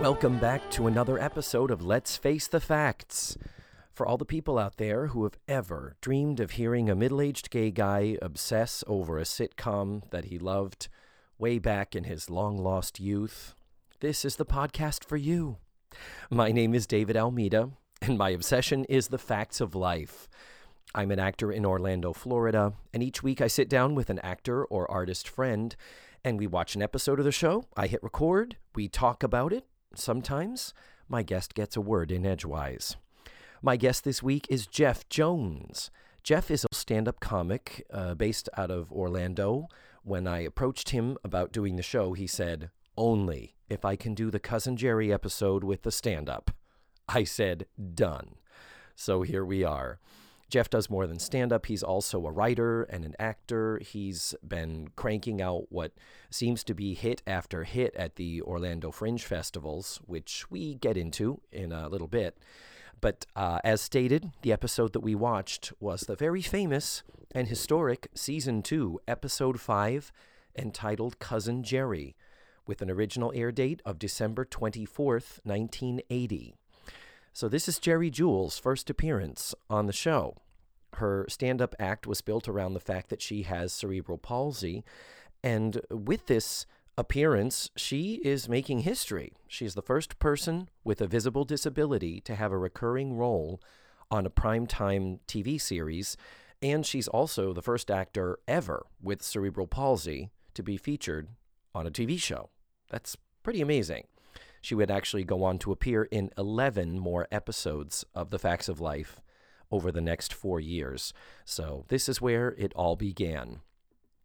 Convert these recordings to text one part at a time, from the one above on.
Welcome back to another episode of Let's Face the Facts. For all the people out there who have ever dreamed of hearing a middle aged gay guy obsess over a sitcom that he loved way back in his long lost youth, this is the podcast for you. My name is David Almeida, and my obsession is the facts of life. I'm an actor in Orlando, Florida, and each week I sit down with an actor or artist friend and we watch an episode of the show. I hit record, we talk about it. Sometimes my guest gets a word in edgewise. My guest this week is Jeff Jones. Jeff is a stand up comic uh, based out of Orlando. When I approached him about doing the show, he said, Only if I can do the Cousin Jerry episode with the stand up. I said, Done. So here we are. Jeff does more than stand up. He's also a writer and an actor. He's been cranking out what seems to be hit after hit at the Orlando Fringe Festivals, which we get into in a little bit. But uh, as stated, the episode that we watched was the very famous and historic Season 2, Episode 5, entitled Cousin Jerry, with an original air date of December 24th, 1980. So, this is Geri Jewell's first appearance on the show. Her stand up act was built around the fact that she has cerebral palsy. And with this appearance, she is making history. She's the first person with a visible disability to have a recurring role on a primetime TV series. And she's also the first actor ever with cerebral palsy to be featured on a TV show. That's pretty amazing. She would actually go on to appear in 11 more episodes of The Facts of Life over the next four years. So, this is where it all began.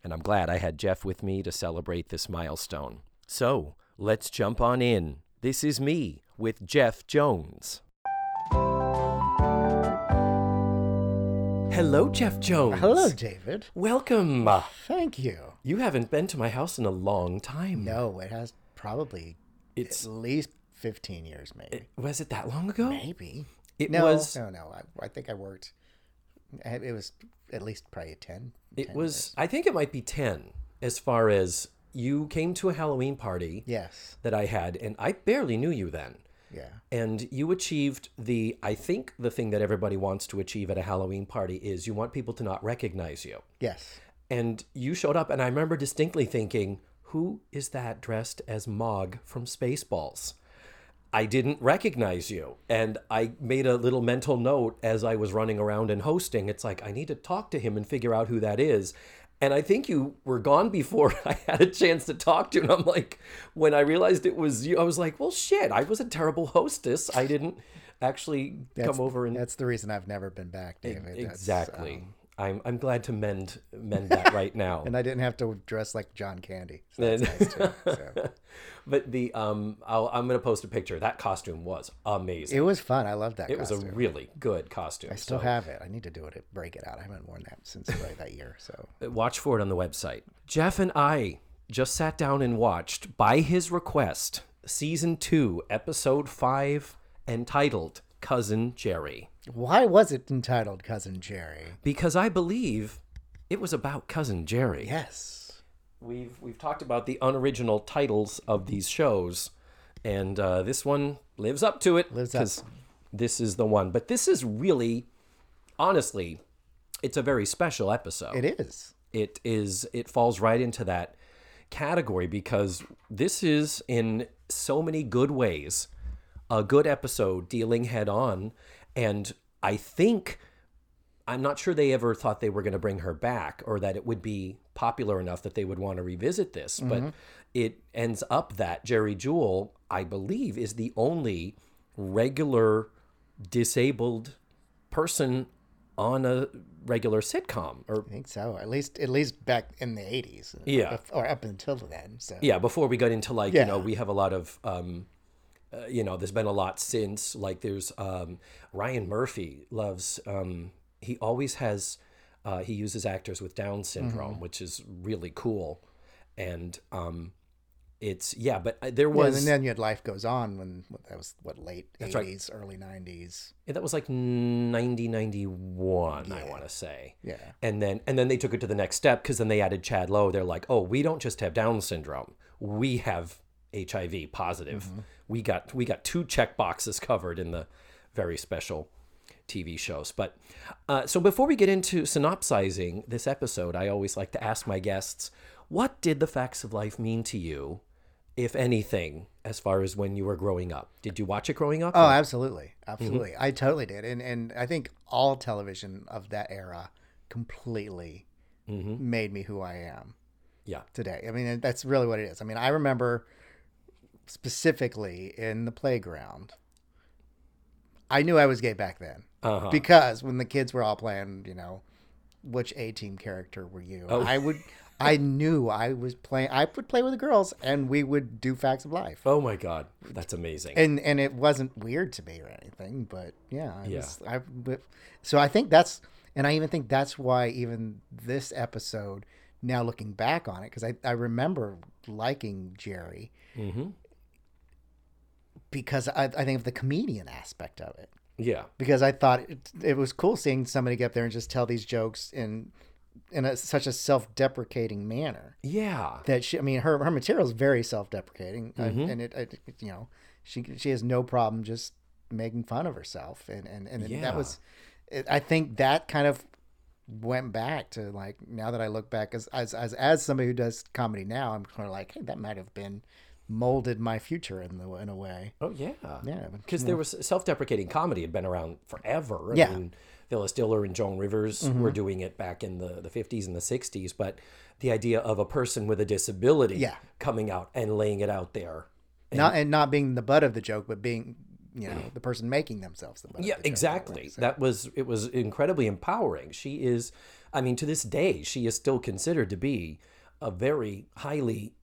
And I'm glad I had Jeff with me to celebrate this milestone. So, let's jump on in. This is me with Jeff Jones. Hello, Jeff Jones. Hello, David. Welcome. Thank you. You haven't been to my house in a long time. No, it has probably It's at least 15 years, maybe. was it that long ago? maybe. It no, was No, no. I, I think I worked. Eh, it was at least probably 10. it 10 was I think it might be 10 as far as you came to a Halloween party Yes. that I had and I barely knew you then. Yeah. And you achieved the I think the thing that everybody wants to achieve at a Halloween party is you want people to not recognize you. Yes. And you showed up and I remember distinctly thinking, who is that dressed as Mog from Spaceballs? I didn't recognize you. And I made a little mental note as I was running around and hosting. It's like, I need to talk to him and figure out who that is. And I think you were gone before I had a chance to talk to you. And I'm like, when I realized it was you, I was like, well, shit, I was a terrible hostess. I didn't actually That's, come over and. That's the reason I've never been back, David. That's, Exactly. um, I'm, I'm glad to mend mend that right now. and I didn't have to dress like John Candy. So that's nice too. So. But the um, I'll, I'm gonna post a picture. That costume was amazing. It was fun. I loved that It was a really good costume. I still so have it. I need to do it. Break it out. I haven't worn that since like that year. So watch for it on the website. Jeff and I just sat down and watched, by his request, season two, episode five, entitled "Cousin Jerry," why was it entitled Cousin Jerry? because I believe it was about cousin Jerry. Yes. We've we've talked about the unoriginal titles of these shows, and uh, this one lives up to it. Lives up. This is the one, but this is really, honestly, it's a very special episode. It is. It is. It falls right into that category because this is in so many good ways a good episode dealing head on, and I think I'm not sure they ever thought they were going to bring her back or that it would be popular enough that they would want to revisit this. But it ends up that Geri Jewell, I believe, is the only regular disabled person on a regular sitcom or I think so. At least at least back in the eighties. Yeah. Or up until then. So yeah before we got into like you know we have a lot of um uh, you know there's been a lot since like there's um ryan murphy loves um he always has uh he uses actors with down syndrome which is really cool and um it's yeah but uh, there Yeah, was and then you had Life Goes On when what, that was what late That's right. eighties, early nineties. Yeah, that was like 90 91 i want to say Yeah. and then and then they took it to the next step because then they added chad lowe they're like oh we don't just have down syndrome we have HIV positive. We got we got two check boxes covered in the very special TV shows. But uh, so before we get into synopsizing this episode, I always like to ask my guests, what did the facts of life mean to you, if anything, as far as when you were growing up? Did you watch it growing up? Oh, absolutely, absolutely. I totally did, and and I think all television of that era completely made me who I am yeah. today. I mean, that's really what it is. I mean, I remember specifically in the playground. I knew I was gay back then Uh-huh. because when the kids were all playing, you know, which A team character were you? Oh. I would, I knew I was playing. I would play with the girls, and we would do facts of life. Oh my God, that's amazing. and and it wasn't weird to me or anything but yeah I Yeah. was, I but, so I think that's and I even think that's why even this episode now looking back on it because I, I remember liking Jerry hmm because I, I think of the comedian aspect of it Yeah. because I thought it, it was cool seeing somebody get up there and just tell these jokes in in a, such a self-deprecating manner Yeah. that she I mean her her material is very self-deprecating Mm-hmm. and it, it you know she she has no problem just making fun of herself and and, and Yeah. that was it, I think that kind of went back to like now that I look back as as as, as somebody who does comedy now I'm kind of like hey that might have been molded my future in the in a way Oh yeah. yeah Because there was self-deprecating comedy had been around forever. I Yeah. Mm-hmm. mean, Phyllis Diller and Joan Rivers were doing it back in the, the 50s and the 60s, but the idea of a person with a disability Yeah. coming out and laying it out there. not and not being the butt of the joke but being you know the person making themselves the butt of Yeah, the joke, exactly. so- That was it was incredibly empowering. She is I mean to this day she is still considered to be a very highly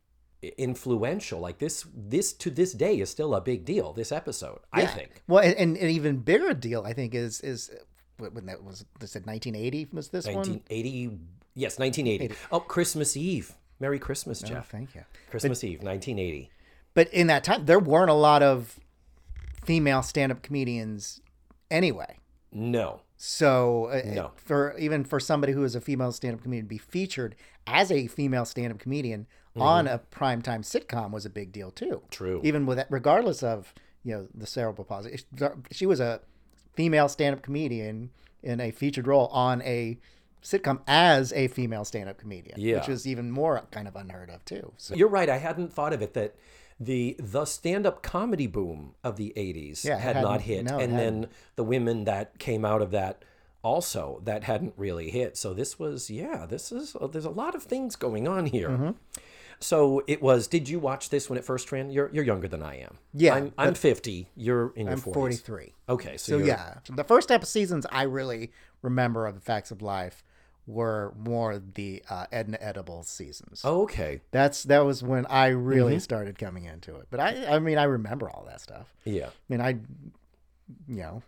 influential like this this to this day is still a big deal this episode I Yeah. think. Well, and, and an even bigger deal, I think, is is when that was. They said 1980 was this one. 1980 yes 1980 oh christmas eve merry christmas Oh, jeff thank you. christmas eve 1980 But in that time, there weren't a lot of female stand-up comedians anyway. no So uh, No. for even for somebody who is a female stand-up comedian to be featured as a female stand-up comedian on a primetime sitcom was a big deal too. Mm-hmm. True. Even with that, regardless of you know the cerebral palsy, she was a female stand-up comedian in a featured role on a sitcom as a female stand-up comedian, Yeah. which is even more kind of unheard of too. So you're right i hadn't thought of it that the the stand-up comedy boom of the 80s Yeah, had hadn't- hit no, and then the women that came out of that also that hadn't really hit. So this was yeah this is uh, there's a lot of things going on here. Mm-hmm. so it was did you watch this when it first ran? You're, you're younger than i am. Yeah, i'm, I'm 50 you're in your I'm 40s 43. okay so, So you're, yeah, the first episode seasons I really remember of the Facts of Life were more the uh, Edna Edibles seasons. oh, okay That's that was when I really Mm-hmm. started coming into it. But I I mean I remember all that stuff. yeah I mean I you know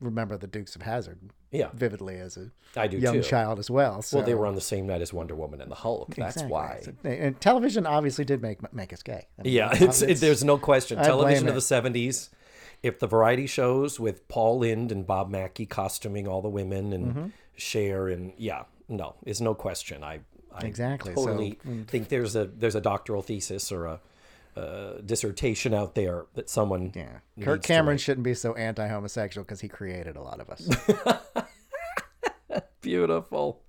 remember the Dukes of Hazzard yeah vividly as a i do young too child as well. So well they were on the same night as wonder woman and the hulk that's Exactly. why and television obviously did make make us gay. I mean, Yeah, it's, it, there's no question. I Television of the 70s, if the variety shows with Paul Lynde and Bob Mackie costuming all the women and Mm-hmm. Cher and yeah, no, it's no question. I, I Exactly, so- totally think there's a there's a doctoral thesis or a, uh dissertation out there that someone yeah. Kirk Cameron shouldn't be so anti-homosexual because he created a lot of us. Beautiful.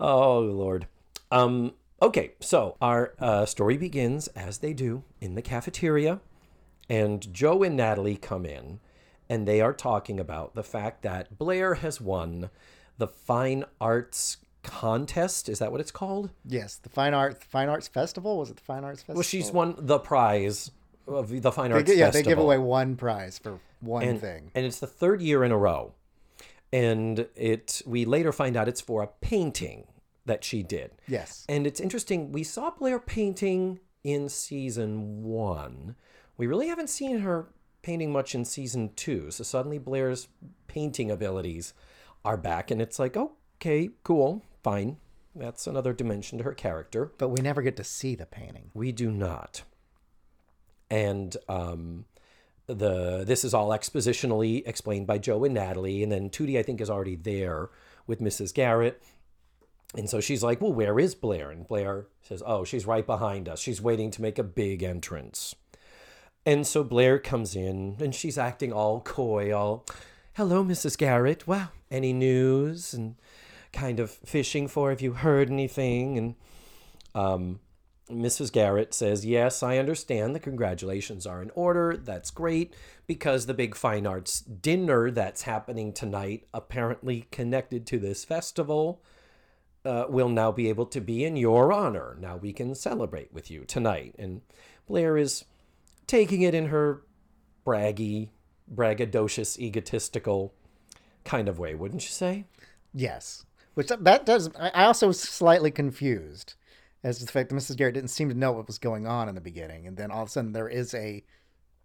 Oh Lord. Um. Okay, so our uh, story begins as they do in the cafeteria, and Joe and Natalie come in, and they are talking about the fact that Blair has won the fine arts contest. Is that what it's called? yes, the Fine Art Fine Arts Festival was it the Fine Arts Festival? Well, she's won the prize of the fine arts gi- yeah, festival. they give away one prize for one and, thing. and it's the third year in a row. And it we later find out it's for a painting that she did. Yes. And it's interesting. We saw Blair painting in season one. We really haven't seen her painting much in season two. So suddenly Blair's painting abilities are back, and it's like, okay, cool, fine. That's another dimension to her character. But we never get to see the painting. We do not. And um, the this is all expositionally explained by Joe and Natalie, and then Tootie I think is already there with Mrs. Garrett, And so she's like, Well, where is Blair? And Blair says, Oh, she's right behind us. She's waiting to make a big entrance. And so Blair comes in and she's acting all coy, all, Hello, Mrs. Garrett. Wow, any news? And kind of fishing for if you heard anything. And um, Mrs. Garrett says, Yes, I understand. The congratulations are in order. That's great because the big fine arts dinner that's happening tonight, apparently connected to this festival, uh, will now be able to be in your honor. Now we can celebrate with you tonight. And Blair is taking it in her braggy, braggadocious, egotistical kind of way, wouldn't you say? Yes. Which uh, that does. I also was slightly confused as to the fact that Mrs. Garrett didn't seem to know what was going on in the beginning, and then all of a sudden there is a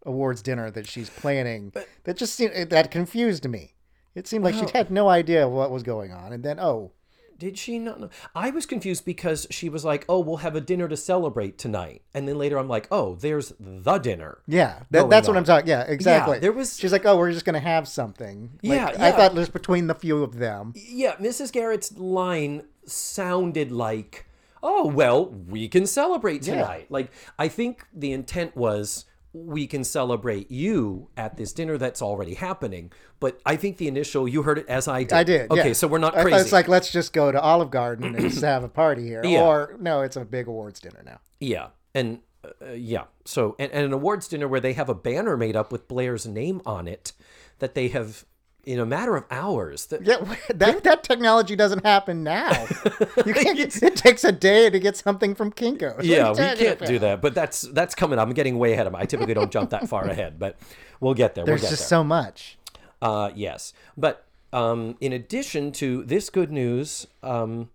awards dinner that she's planning that just seemed that confused me. It seemed like she had no idea what was going on, and then oh, Did she not know? I was confused because she was like, "Oh, we'll have a dinner to celebrate tonight," and then later I'm like, "Oh, there's the dinner." yeah, that, that's what. I'm talking. Yeah, exactly. there was- She's like, oh, we're just gonna have something. Like, Yeah, I yeah. thought just between the few of them. Yeah, Mrs. Garrett's line sounded like, "Oh, well, we can celebrate Yeah. tonight." Like I think the intent was we can celebrate you at this dinner that's already happening. But I think the initial you heard it as I did. I did. Okay, yeah. so we're not crazy. It's like let's just go to Olive Garden and just have a party here, Yeah. or no, it's a big awards dinner now. Yeah, and uh, yeah, so and, and an awards dinner where they have a banner made up with Blair's name on it that they have in a matter of hours. That, Yeah, that that technology doesn't happen now. You can't. it takes a day to get something from Kinko's. What yeah, we can't do that, but that's that's coming. I'm getting way ahead of my. I typically don't jump that far ahead, but we'll get there. There's we'll get just there. so much. Uh, yes, but um, in addition to this good news, um,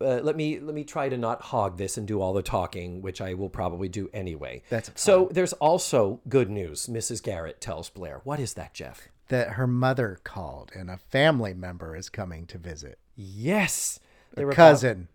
uh, let me let me try to not hog this and do all the talking, which I will probably do anyway. That's so. There's also good news. Mrs. Garrett tells Blair, "What is that, Jeff?" That her mother called and a family member is coming to visit. Yes, about- Cousin.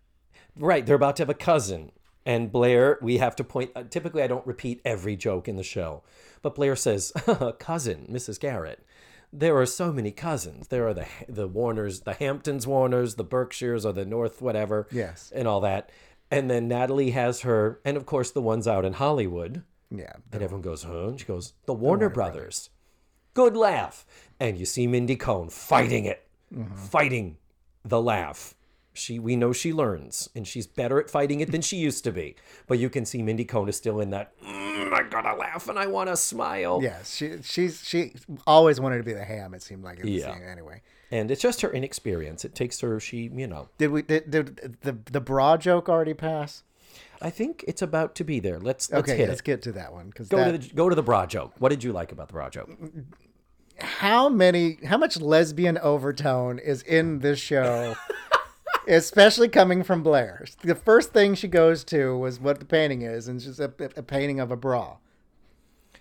right, they're about to have a cousin. And Blair, we have to point. Uh, typically, I don't repeat every joke in the show, but Blair says, "Cousin, Mrs. Garrett." There are so many cousins. There are the the Warners, the Hamptons Warners, the Berkshires, or the North whatever, Yes. and all that. And then Natalie has her, and of course the ones out in Hollywood. Yeah. And everyone goes, huh? And she goes, the Warner, Brothers. Good laugh. And you see Mindy Cohn fighting it, fighting the laugh. She, we know she learns, and she's better at fighting it than she used to be. But you can see Mindy Cohn is still in that. "Mm, I gotta laugh and I want to smile. Yes, she she's she always wanted to be the ham. It seemed like Yeah. scene. Anyway, And it's just her inexperience. It takes her. She, you know. did we did, did the the bra joke already pass? I think it's about to be there. Let's let's Okay, let's it. get to that one because Go to the go to the bra joke. What did you like about the bra joke? How many how much lesbian overtone is in this show especially coming from blair the first thing she goes to was what the painting is and it's just a, a painting of a bra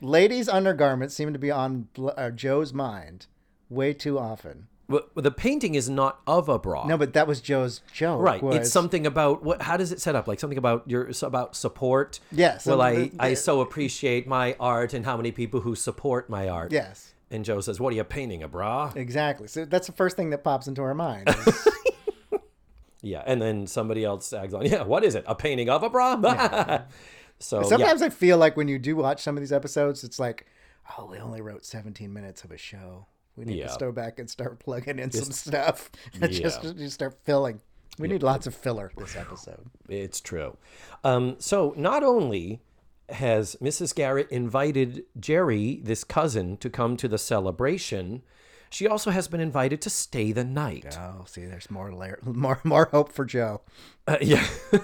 ladies undergarments seem to be on uh, joe's mind way too often Well, the painting is not of a bra. no but that was joe's joke Right. was, It's something about what? How does it set up? Like something about your about support. Yes, Well, I the- I so appreciate my art and how many people who support my art. yes And Joe says, "What are you painting, a bra?" exactly so that's the first thing that pops into her mind is- Yeah. And then somebody else tags on. Yeah. What is it? A painting of a bra? so yeah. sometimes i feel like when you do watch some of these episodes it's like oh we only wrote 17 minutes of a show we need Yeah. to go back and start plugging in some stuff just, Yeah. just start filling we need lots of filler this episode It's true. Um, so not only has Mrs. Garrett invited Jerry, this cousin, to come to the celebration, she also has been invited to stay the night. oh see there's more layer more more hope for joe Uh, yeah.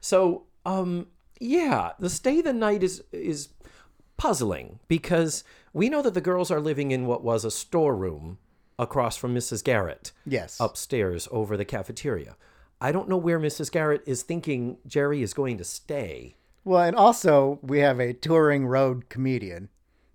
so, um, yeah, the stay the night is is puzzling because we know that the girls are living in what was a storeroom across from Mrs. Garrett yes upstairs over the cafeteria. I don't know where Mrs. Garrett is thinking Jerry is going to stay. well and also we have a touring road comedian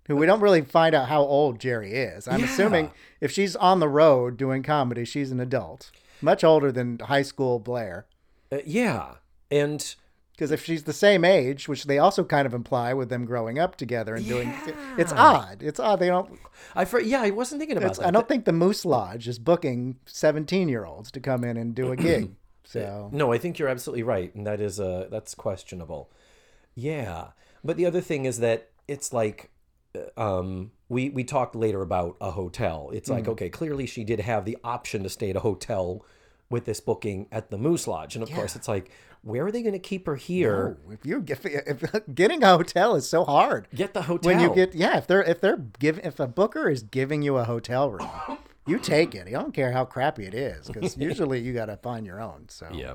who we don't really find out how old jerry is i'm Yeah. assuming if she's on the road doing comedy she's an adult much older than high school blair Uh, yeah, and Because if she's the same age, which they also kind of imply with them growing up together and doing, it's odd. It's odd. They don't. I for, yeah, I wasn't thinking about that. I don't think the Moose Lodge is booking seventeen-year-olds to come in and do a gig. So No, I think you're absolutely right, and that is uh that's questionable. Yeah, but the other thing is that it's like, uh, um, we we talked later about a hotel. It's like okay, clearly she did have the option to stay at a hotel with this booking at the Moose Lodge, and of course it's like, where are they going to keep her here? Oh, if you if, if getting a hotel is so hard. Get the hotel When you get yeah, if they're if they're give if a booker is giving you a hotel room, you take it. I don't care how crappy it is because usually you got to find your own. So Yeah,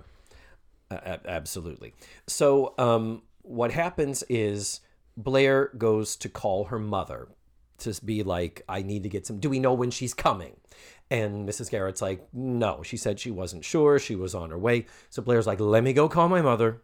A- absolutely. So, um, what happens is Blair goes to call her mother to be like, I need to get some. Do we know when she's coming? And Mrs. Garrett's like, no. She said she wasn't sure. She was on her way. So Blair's like, let me go call my mother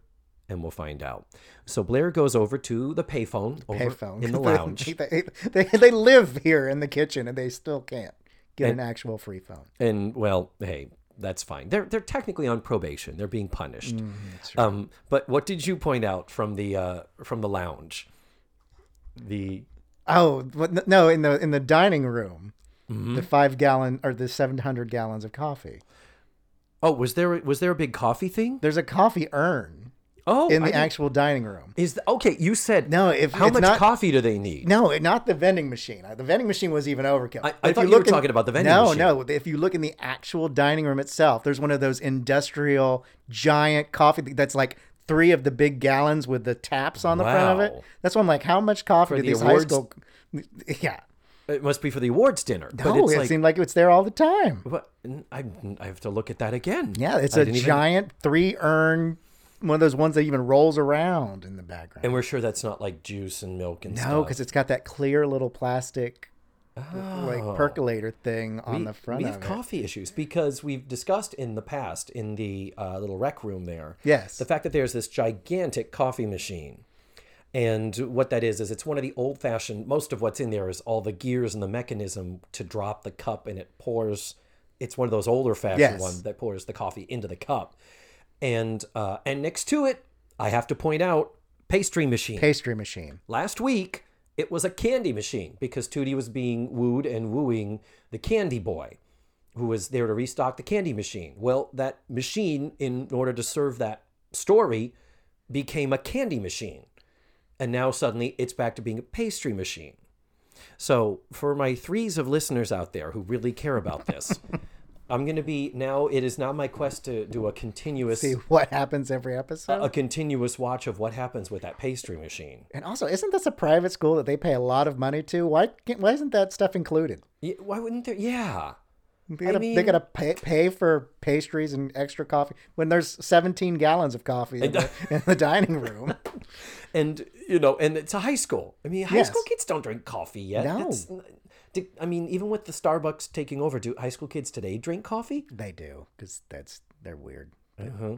and we'll find out. So Blair goes over to the payphone payphone in the lounge. They, they, they live here in the kitchen and they still can't get an actual free phone. and well, hey, that's fine. They're they're technically on probation. They're being punished. Mm-hmm, Um, but what did you point out from the uh, from the lounge? The Oh, no, in the in the dining room, Mm-hmm. the five gallon or the seven hundred gallons of coffee. oh, was there was there a big coffee thing? There's a coffee urn Oh, in the didn't- actual dining room. is the, okay. You said No, if how it's much not- coffee do they need? No, not the vending machine. Uh, The vending machine was even overkill. I- I But if thought you look were talking about the vending no, machine. No, If you look in the actual dining room itself, there's one of those industrial giant coffee that's like three of the big gallons with the taps on the front of Wow. it. That's why I'm like, how much coffee For do the these awards- high school? Yeah. It must be for the awards dinner. but No, it's it like, seemed like it's there all the time. But I, I have to look at that again. Yeah, it's I a didn't even- giant three urn, one of those ones that even rolls around in the background. and we're sure that's not like juice and milk and stuff. no, because it's got that clear little plastic like percolator thing on Oh. we, the front we have it. coffee issues because we've discussed in the past in the uh, little rec room there Yes. the fact that there's this gigantic coffee machine and what that is is it's one of the old fashioned most of what's in there is all the gears and the mechanism to drop the cup and it pours it's one of those older fashioned Yes. ones that pours the coffee into the cup and uh, and next to it i have to point out pastry machine Pastry machine. Last week, it was a candy machine because Tootie was being wooed and wooing the candy boy who was there to restock the candy machine. Well, that machine, in order to serve that story, became a candy machine. And now suddenly it's back to being a pastry machine. So, for my threes of listeners out there who really care about this, I'm going to be now, it is now my quest to do a continuous. See what happens every episode. A continuous watch of what happens with that pastry machine. and also, isn't this a private school that they pay a lot of money to? Why can't, why isn't that stuff included? Yeah, why wouldn't there? Yeah. They gotta, mean- they gotta pay, pay for pastries and extra coffee when there's 17 gallons of coffee in the, in the dining room. and you know, and it's a high school. I mean, high Yes. school kids don't drink coffee yet. No. It's- do- I mean, even with the Starbucks taking over, do high school kids today drink coffee? They do because that's they're weird. Uh-huh.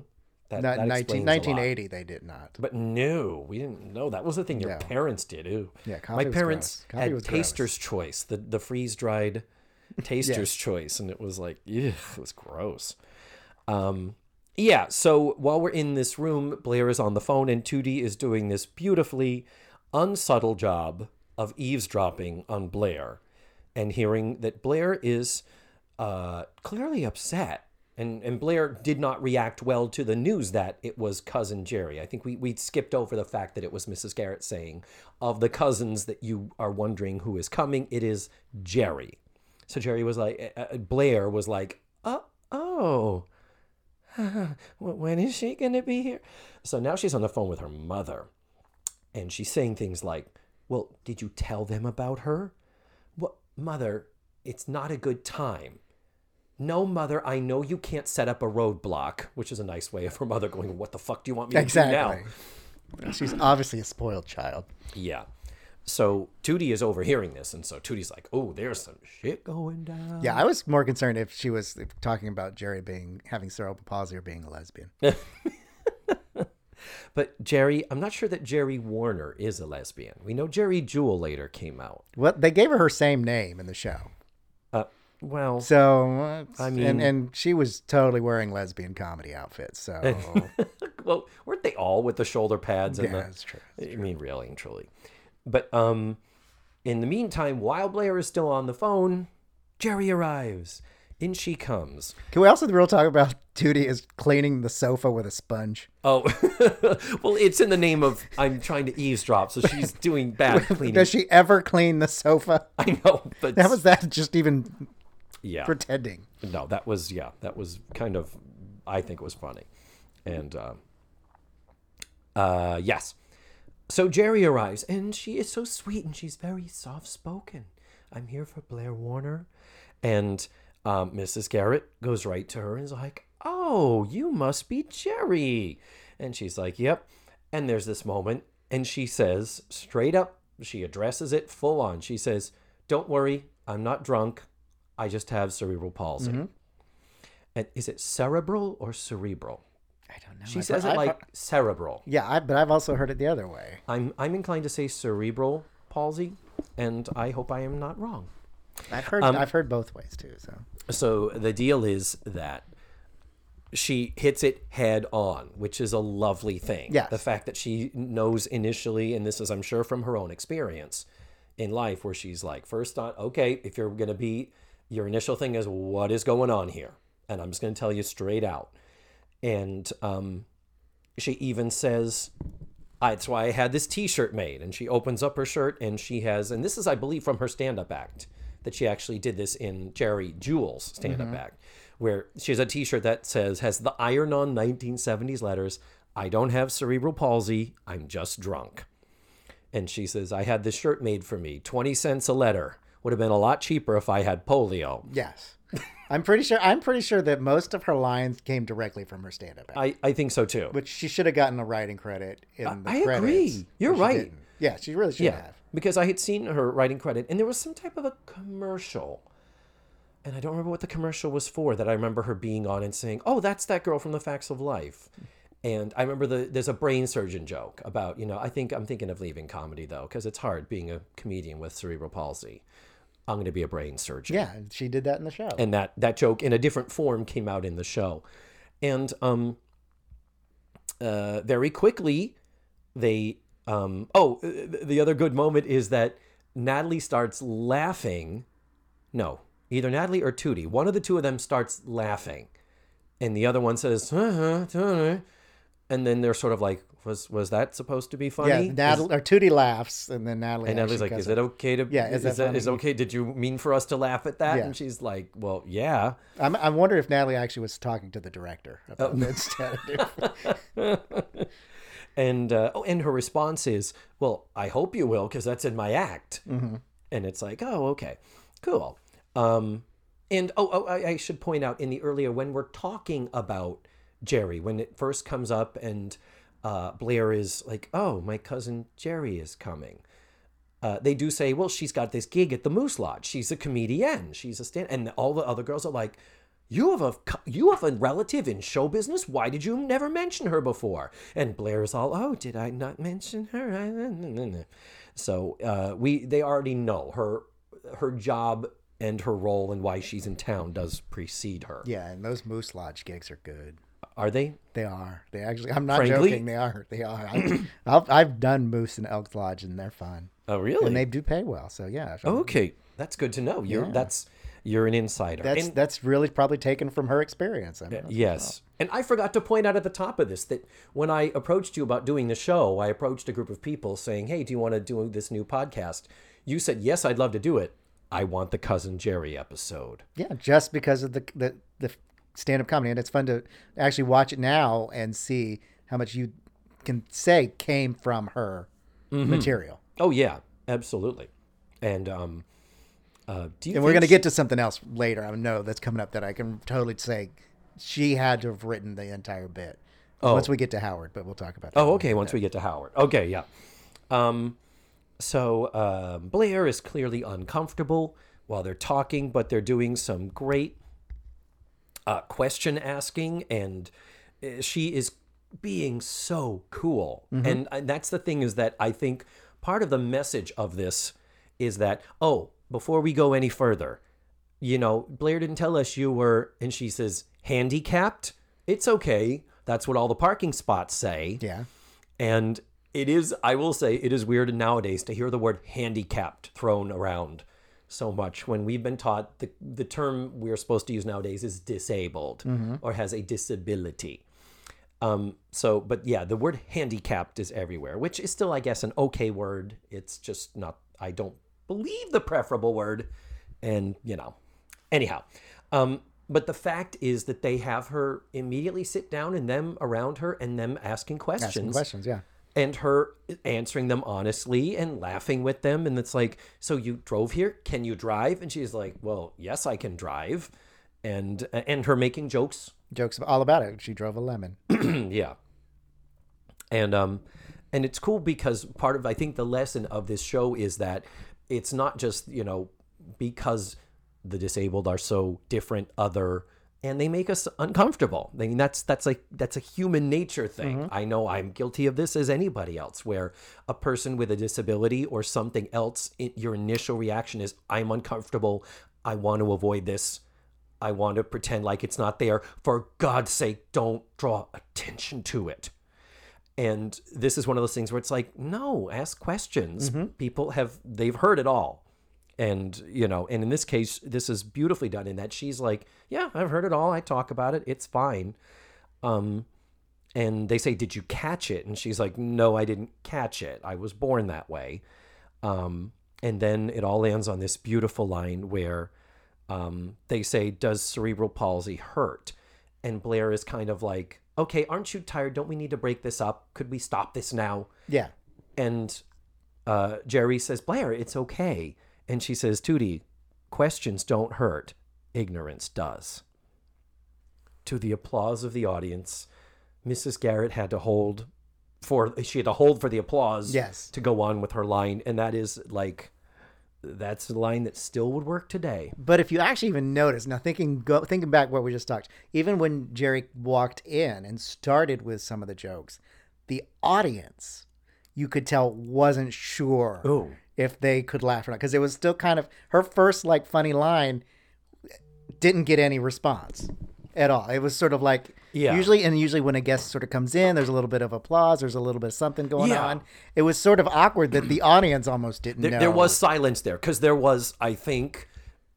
That, Not that 19, explains a lot. 1980, they did not. But no, we didn't know that was the thing your No. parents did. Ooh. Yeah, my parents. Had was gross. taster's choice, the the freeze dried taster's choice, and it was like, yeah, it was gross. Um, yeah. So while we're in this room, Blair is on the phone, and Tootie is doing this beautifully unsubtle job of eavesdropping on Blair, and hearing that Blair is uh, clearly upset. And, and Blair did not react well to the news that it was cousin Jerry. I think we, we skipped over the fact that it was Mrs. Garrett saying, of the cousins that you are wondering who is coming, it is Jerry. So Jerry was like, uh, uh, Blair was like, oh, oh, when is she going to be here? So now she's on the phone with her mother. And she's saying things like, well, did you tell them about her? Mother, it's not a good time. No, mother, I know you can't set up a roadblock, which is a nice way of her mother going, What the fuck do you want me to do now? Exactly. She's obviously a spoiled child. Yeah. So Tootie is overhearing this, and so Tootie's like, "Oh, there's some shit going down." Yeah, I was more concerned if she was talking about Jerry being having cerebral palsy or being a lesbian. But Jerry, I'm not sure that Jerry Warner is a lesbian. We know Geri Jewell later came out. Well, they gave her her same name in the show, Uh, well, so uh, I mean- and she was totally wearing lesbian comedy outfits. So well, weren't they all with the shoulder pads? And Yeah, the, that's true. I mean, really and truly. But um, in the meantime, while Blair is still on the phone, Jerry arrives. In she comes. Can we also real talk about Tootie is cleaning the sofa with a sponge? Oh, well, it's in the name of I'm trying to eavesdrop, so she's doing bad cleaning. Does she ever clean the sofa? I know, but How was that just even yeah, pretending? no, that was yeah, that was kind of I think it was funny, and uh, uh, yes. So Jerry arrives, and she is so sweet, and she's very soft spoken. I'm here for Blair Warner, and um, Mrs. Garrett goes right to her and is like, "Oh, you must be Jerry," and she's like, "Yep." And there's this moment, and she says straight up, she addresses it full on. She says, "Don't worry, I'm not drunk. I just have cerebral palsy." And is it cerebral or cerebral? I don't know. She I've says heard- it I've like heard- cerebral. yeah, I, but I've also heard it the other way. I'm I'm inclined to say cerebral palsy, and I hope I am not wrong. I've heard Um, I've heard both ways too. So So the deal is that she hits it head on, which is a lovely thing. Yes. The fact that she knows initially, and this is I'm sure from her own experience in life, where she's like, first on, okay, if you're gonna be, your initial thing is what is going on here, and I'm just gonna tell you straight out. And um, she even says, "I- "That's why I had this T-shirt made." And she opens up her shirt, and she has, and this is, I believe, from her stand-up act that she actually did this in Geri Jewell's stand-up mm-hmm. act, where she has a T-shirt that says has the iron-on 1970s letters. I don't have cerebral palsy. I'm just drunk. And she says, I had this shirt made for me, 20 cents a letter. Would have been a lot cheaper if I had polio. yes, I'm pretty sure. I'm pretty sure that most of her lines came directly from her stand-up, act, I, I think so too. which she should have gotten a writing credit in the I credits. agree. You're right. didn't. Yeah, she really should Yeah, have. Because I had seen her writing credit, and there was some type of a commercial, and I don't remember what the commercial was for. That I remember her being on and saying, "Oh, that's that girl from The Facts of Life." And I remember the there's a brain surgeon joke about you know I think I'm thinking of leaving comedy though because it's hard being a comedian with cerebral palsy. I'm going to be a brain surgeon Yeah, she did that in the show. and that that joke in a different form came out in the show and um uh very quickly they um oh uh, the other good moment is that natalie starts laughing no either natalie or tootie one of the two of them starts laughing and the other one says uh-huh, uh-huh," and then they're sort of like was was that supposed to be funny yeah, Natalie or Tootie laughs, and then Natalie. and Natalie's like, "Is it okay to? Yeah, is is, that that is it okay? Did you mean for us to laugh at that?" Yeah. And she's like, "Well, yeah." I'm, I wonder if Natalie actually was talking to the director about Oh. instead. Of, And uh, oh, and her response is, "Well, I hope you will, because that's in my act." Mm-hmm. And it's like, "Oh, okay, cool." Um, and oh, oh, I, I should point out in the earlier when we're talking about Jerry, when it first comes up, and uh, Blair is like, "Oh, my cousin Jerry is coming." Uh, they do say, "Well, she's got this gig at the Moose Lodge. She's a comedian. She's a stand." And all the other girls are like, "You have a you have a relative in show business. Why did you never mention her before?" And Blair's all, "Oh, did I not mention her?" So uh, we they already know her her job and her role and why she's in town does precede her. yeah, and those Moose Lodge gigs are good. Are they? They are. They actually. I'm not Frankly- joking. They are. They are. I, I've, I've done Moose and Elks Lodge, and they're fun, Oh, really? and they do pay well. So yeah. okay, that's good to know. You're Yeah. that's you're an insider. That's And- that's really probably taken from her experience. I mean, Yes. And I forgot to point out at the top of this that when I approached you about doing the show, I approached a group of people saying, Hey, do you want to do this new podcast? You said, Yes, I'd love to do it. I want the Cousin Jerry episode. Yeah, just because of the the, the stand up comedy, and it's fun to actually watch it now and see how much you can say came from her Mm-hmm. material. Oh, yeah, absolutely. And, um, uh, And we're going to she- get to something else later. I know that's coming up that I can totally say she had to have written the entire bit. Once we get to Howard, but we'll talk about that. Oh, okay. Once we get to Howard. Okay, yeah. Um, so um, Blair is clearly uncomfortable while they're talking, but they're doing some great uh, question asking, and uh, she is being so cool. And, and that's the thing is that I think part of the message of this is that oh, before we go any further, you know, Blair didn't tell us you were, and she says handicapped. It's okay. That's what all the parking spots say. Yeah. And it is, I will say, it is weird nowadays to hear the word handicapped thrown around so much when we've been taught the, the term we're supposed to use nowadays is disabled or has a disability. Um, so, but yeah, the word handicapped is everywhere, which is still, I guess, an okay word. It's just not, I don't believe the preferable word. And, you know, anyhow. Um, but the fact is that they have her immediately sit down and them around her and them asking questions Asking questions. Yeah. and her answering them honestly and laughing with them and it's like so you drove here can you drive and she's like well yes i can drive and and her making jokes Jokes all about it. She drove a lemon. yeah and um and it's cool because part of i think the lesson of this show is that it's not just you know because the disabled are so different other and they make us uncomfortable. I mean that's that's like that's a human nature thing. Mm-hmm. I know i'm guilty of this as anybody else where a person with a disability or something else it, your initial reaction is i'm uncomfortable. I want to avoid this. I want to pretend like it's not there. For god's sake don't draw attention to it and this is one of those things where it's like no ask questions. People have they've heard it all. And you know and in this case this is beautifully done in that she's like yeah i've heard it all. I talk about it. It's fine. Um and they say did you catch it? And she's like no i didn't catch it. I was born that way. Um and then it all lands on this beautiful line where um, they say does cerebral palsy hurt? And blair is kind of like okay aren't you tired don't we need to break this up could we stop this now Yeah. and uh, Jerry says, Blair, it's okay. And she says, Tootie, questions don't hurt, ignorance does. To the applause of the audience, Mrs. Garrett had to hold for she had to hold for the applause Yes. to go on with her line, and that is like that's a line that still would work today. But if you actually even notice, now thinking go thinking back what we just talked, even when Jerry walked in and started with some of the jokes, the audience you could tell wasn't sure Oh. if they could laugh or not because it was still kind of her first like funny line didn't get any response at all. It was sort of like Yeah. usually and usually when a guest sort of comes in, there's a little bit of applause, there's a little bit of something going Yeah. on. It was sort of awkward that the audience almost didn't There, know. there was silence there because there was, I think,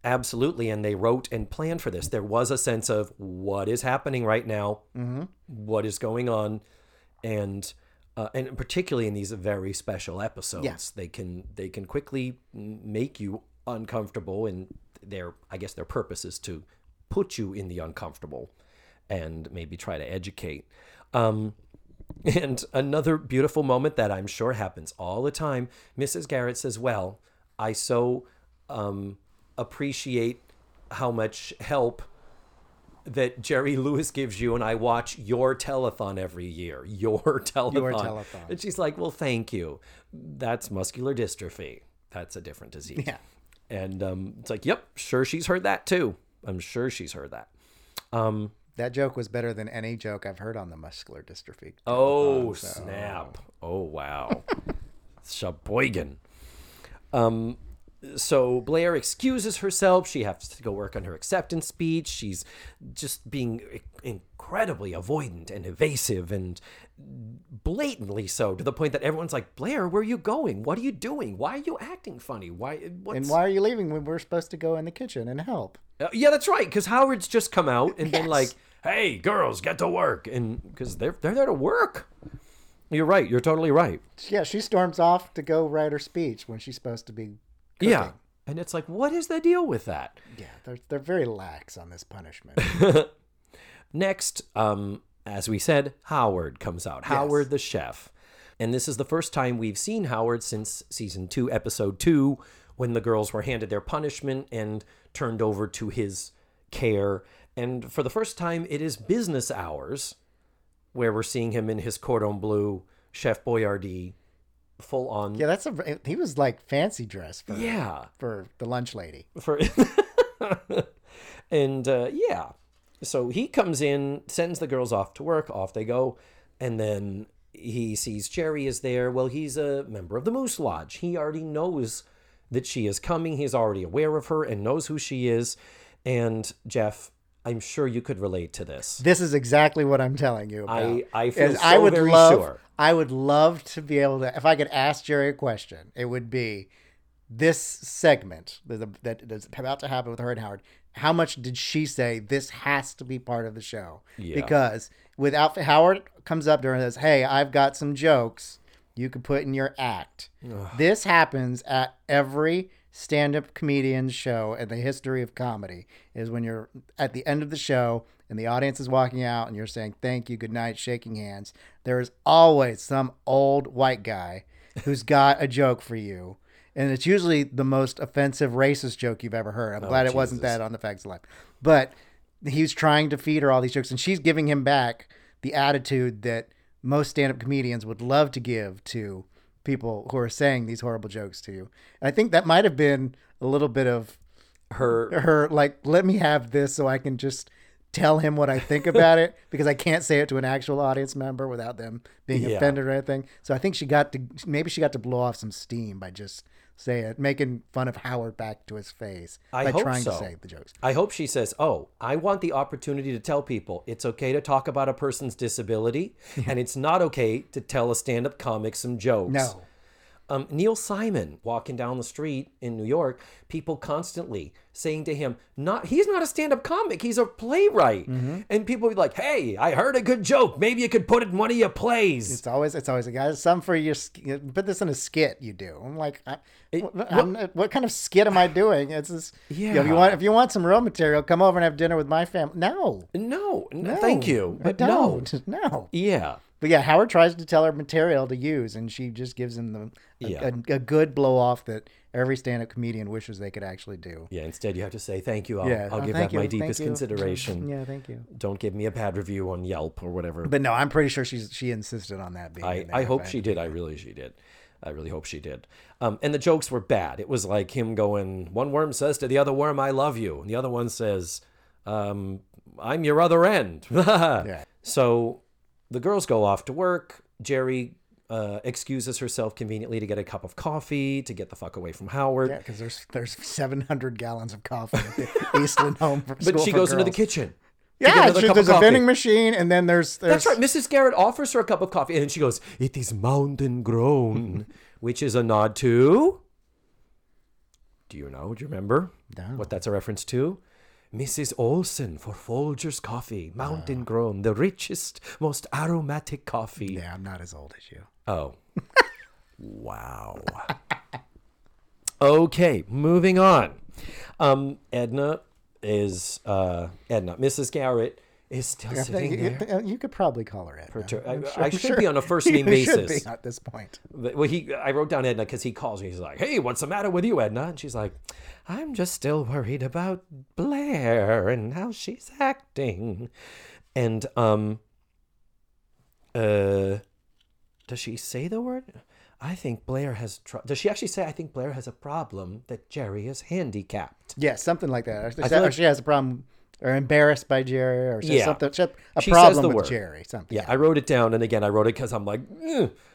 absolutely, and they wrote and planned for this. There was a sense of what is happening right now, what is going on, and uh, and particularly in these very special episodes, Yeah. they can they can quickly make you uncomfortable, and their I guess their purpose is to put you in the uncomfortable, and maybe try to educate. Um, and another beautiful moment that I'm sure happens all the time. Mrs. Garrett says, Well, I so um, appreciate how much help that Jerry Lewis gives you, and I watch your telethon every year. Your telethon. Your telethon. And she's like, Well, thank you. That's muscular dystrophy. That's a different disease. Yeah. And um, it's like, Yep, sure, she's heard that too. I'm sure she's heard that. Um, That joke was better than any joke I've heard on the muscular dystrophy. Oh so- snap! Oh wow, Sheboygan. Um, so Blair excuses herself. She has to go work on her acceptance speech. She's just being incredibly avoidant and evasive and blatantly so to the point that everyone's like, "Blair, where are you going? What are you doing? Why are you acting funny? Why? What's... And why are you leaving when we're supposed to go in the kitchen and help? Uh, yeah, that's right. Because Howard's just come out and been like, "Hey, girls, get to work," and because they're they're there to work. You're right. You're totally right. Yeah, she storms off to go write her speech when she's supposed to be. Cooking. Yeah, and it's like, what is the deal with that? Yeah, they're, they're very lax on this punishment. Next, um, as we said, Howard comes out. Howard the chef. And this is the first time we've seen Howard since season two, episode two, when the girls were handed their punishment and turned over to his care. And for the first time, it is business hours where we're seeing him in his cordon bleu, Chef Boyardee, full on. yeah, that's a. He was like fancy dress for Yeah. for the lunch lady. for and uh, yeah so he comes in sends the girls off to work off they go and then he sees jerry is there well he's a member of the moose lodge he already knows that she is coming he's already aware of her and knows who she is and jeff I'm sure you could relate to this. This is exactly what I'm telling you about. I- I feel so I would very love, sure. I would love to be able to. If I could ask Jerry a question, it would be this segment that that is about to happen with her and Howard. How much did she say this has to be part of the show? Yeah. Because without Howard comes up during this, hey, I've got some jokes you could put in your act. This happens at every stand-up comedian's show in the history of comedy. Is when you're at the end of the show and the audience is walking out and you're saying thank you, good night, shaking hands. There is always some old white guy who's got a joke for you. And it's usually the most offensive racist joke you've ever heard. I'm oh, glad it wasn't that on the Facts of Life. But he's trying to feed her all these jokes and she's giving him back the attitude that most stand-up comedians would love to give to people who are saying these horrible jokes to you. And I think that might have been a little bit of Her her like let me have this so I can just tell him what I think about it because I can't say it to an actual audience member without them being Yeah. offended or anything. So I think she got to maybe she got to blow off some steam by just saying it, making fun of Howard back to his face I by hope trying to say the jokes. I hope she says, "Oh, I want the opportunity to tell people it's okay to talk about a person's disability, and it's not okay to tell a stand-up comic some jokes." No. Um, Neil Simon walking down the street in New York, people constantly saying to him, "Not he's not a stand-up comic, he's a playwright." Mm-hmm. And people would be like, "Hey, I heard a good joke. Maybe you could put it in one of your plays." It's always it's always a guy. Some for your put this in a skit. You do. I'm like, I, what, I'm not- what kind of skit am I doing? It's this. You know, if you want if you want some real material, come over and have dinner with my family. No, no, no, no, thank you, I but no. don't. No. Yeah. But yeah, Howard tries to tell her material to use, and she just gives him the a, Yeah. a, a good blow off that every stand-up comedian wishes they could actually do. Yeah, instead you have to say thank you. I'll, yeah, I'll oh, give that my you, thank deepest you. consideration. Yeah, thank you. Don't give me a bad review on Yelp or whatever. But no, I'm pretty sure she's she insisted on that being. I, I hope she did. I really she did. I really hope she did. Um, and the jokes were bad. It was like him going, one worm says to the other worm, I love you. And the other one says, um, I'm your other end. Yeah. So the girls go off to work. Geri uh, excuses herself conveniently to get a cup of coffee to get the fuck away from Howard. Yeah, because there's there's 700 gallons of coffee at the Eastland home. For School. but she goes into the kitchen. Yeah, she- there's a coffee. vending machine, and then there's there's That's right. Mrs. Garrett offers her a cup of coffee, and she goes, "It is mountain grown," which is a nod to. Do you know? Do you remember No. what that's a reference to? Mrs. Olson for Folgers Coffee, Ah. mountain grown, the richest, most aromatic coffee. Yeah, I'm not as old as you. Oh. wow. okay, moving on. Um, Edna is uh, Edna. Mrs. Garrett is still I sitting think there. you, you could probably call her Edna. I'm sure- I should sure be on a first-name you should basis. be at this point. But- Well, he, I wrote down Edna because he calls me. He's like, "Hey, what's the matter with you, Edna?" And she's like, "I'm just still worried about Blair and how she's acting." And um, uh, does she say the word? I think Blair has. Tr- does she actually say? I think Blair has a problem that Geri is handicapped. Yeah, something like that. Or, or like- she has a problem, or embarrassed by Geri, or Yeah. something. A She problem with word. Geri. Something. Yeah, I wrote it down, and again, I wrote it because I'm like,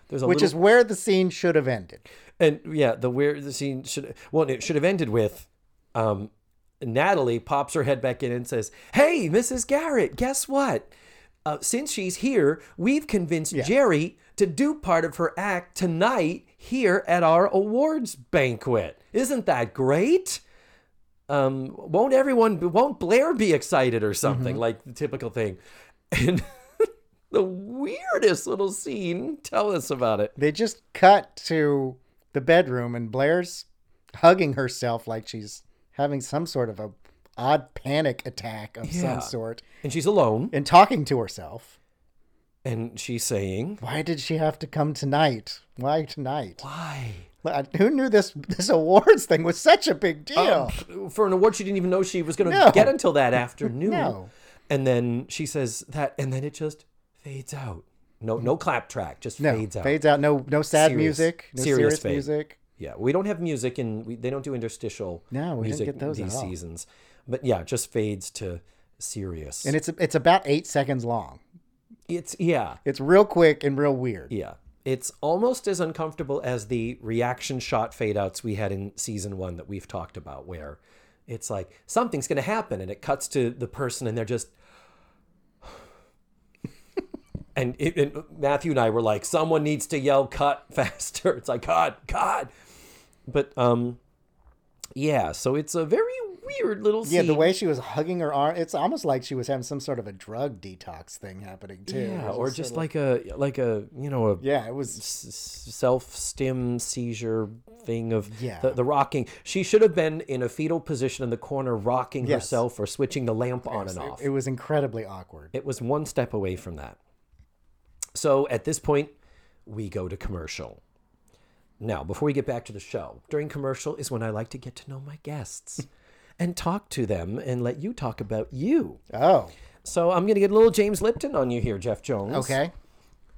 there's a which little is where the scene should have ended. And yeah, the weird the scene should well it should have ended with um Natalie pops her head back in and says, "Hey, Mrs. Garrett, guess what? Uh, since she's here, we've convinced Geri to do part of her act tonight here at our awards banquet. Isn't that great? Um, won't everyone, won't Blair be excited or something like the typical thing? And the weirdest little scene. Tell us about it. They just cut to the bedroom, and Blair's hugging herself like she's having some sort of a odd panic attack of Yeah. some sort, And she's alone. and talking to herself. And she's saying, Why did she have to come tonight? Why tonight? Why? Who knew this this awards thing was such a big um, deal? For an award she didn't even know she was going to No. get until that afternoon. No. And then she says that, and then it just fades out. No, no clap track, just no, fades out. fades out. No, no sad Serious- music. No serious serious, music. Yeah, we don't have music, and we, they don't do interstitial No, we didn't music get those these seasons. But yeah, it just fades to serious. And it's it's about eight seconds long. it's yeah, It's real quick and real weird. yeah. It's almost as uncomfortable as the reaction shot fade outs we had in season one that we've talked about, where It's like something's going to happen, and it cuts to the person, and they're just. and, it, and Matthew and I were like, someone needs to yell "cut" faster. It's like God, God. But um, yeah. So it's a very weird little scene. Yeah, the way she was hugging her arm, it's almost like she was having some sort of a drug detox thing happening too. Yeah, or just of like a like a you know a yeah, it was self stim seizure thing of Yeah. the, the rocking. She should have been in a fetal position in the corner, rocking Yes. herself or switching the lamp on and it, off. it was incredibly awkward. It was one step away from that. So at this point, we go to commercial. Now, before we get back to the show, during commercial is when I like to get to know my guests and talk to them and let you talk about you. Oh, So I'm going to get a little James Lipton on you here, Jeff Jones. okay.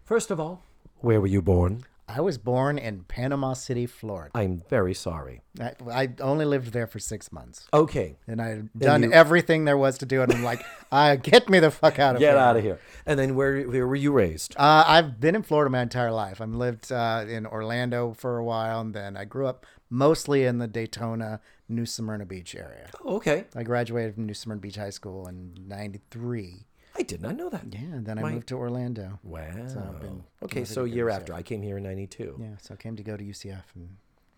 First of all, where were you born? I was born in Panama City, Florida. I'm very sorry. I, I only lived there for six months, Okay, and I'd done you- everything there was to do, and I'm like, uh, get me the fuck out of get here. Get out of here. And then where where were you raised? Uh, I've been in Florida my entire life. I've lived uh, in Orlando for a while, and then I grew up mostly in the Daytona, New Smyrna Beach area. Oh, okay, I graduated from New Smyrna Beach High School in '93. I did not know that. Yeah, and then I moved to Orlando. Wow. been okay, so to year after I came here in '92. Yeah, so I came to go to UCF and,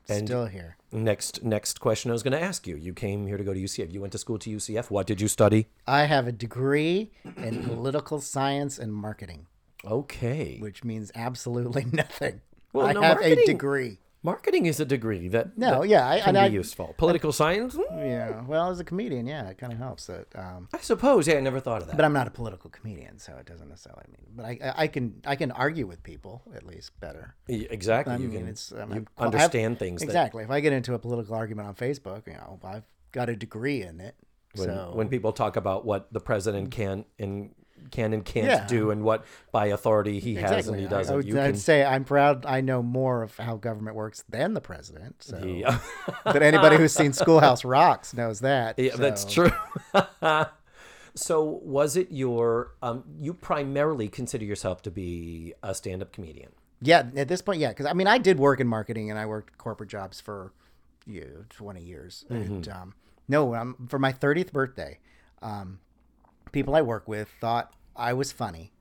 And- still here. Next next question I was going to ask you. You came here to go to UCF. You went to school to UCF. What did you study? I have a degree in political science and marketing, Okay. which means absolutely nothing. Well, I no, have marketing- a degree. Marketing is a degree that No, that yeah, I- can be I- useful. Political science, Mm, Yeah, well, as a comedian, yeah, it kind of helps. It, um, I suppose. Yeah, I never thought of that. but I'm not a political comedian, so it doesn't necessarily mean. But I, I, I can, I can argue with people at least better. Exactly. I you mean, can it's um, you I have- understand things that exactly. If I get into a political argument on Facebook, you know, I've got a degree in it. when, so when people talk about what the president can and can and can't Yeah. do and what by authority he has and he doesn't. I would, can say I'm proud. I know more of how government works than the president. So, Yeah. but anybody who's seen Schoolhouse Rocks knows that. Yeah, that's true. so, was it your? Um, you primarily consider yourself to be a stand-up comedian. Yeah, at this point, yeah, because I mean, I did work in marketing and I worked corporate jobs for you know, 20 years. And um, no, um, for my 30th birthday, um, people I work with thought I was funny,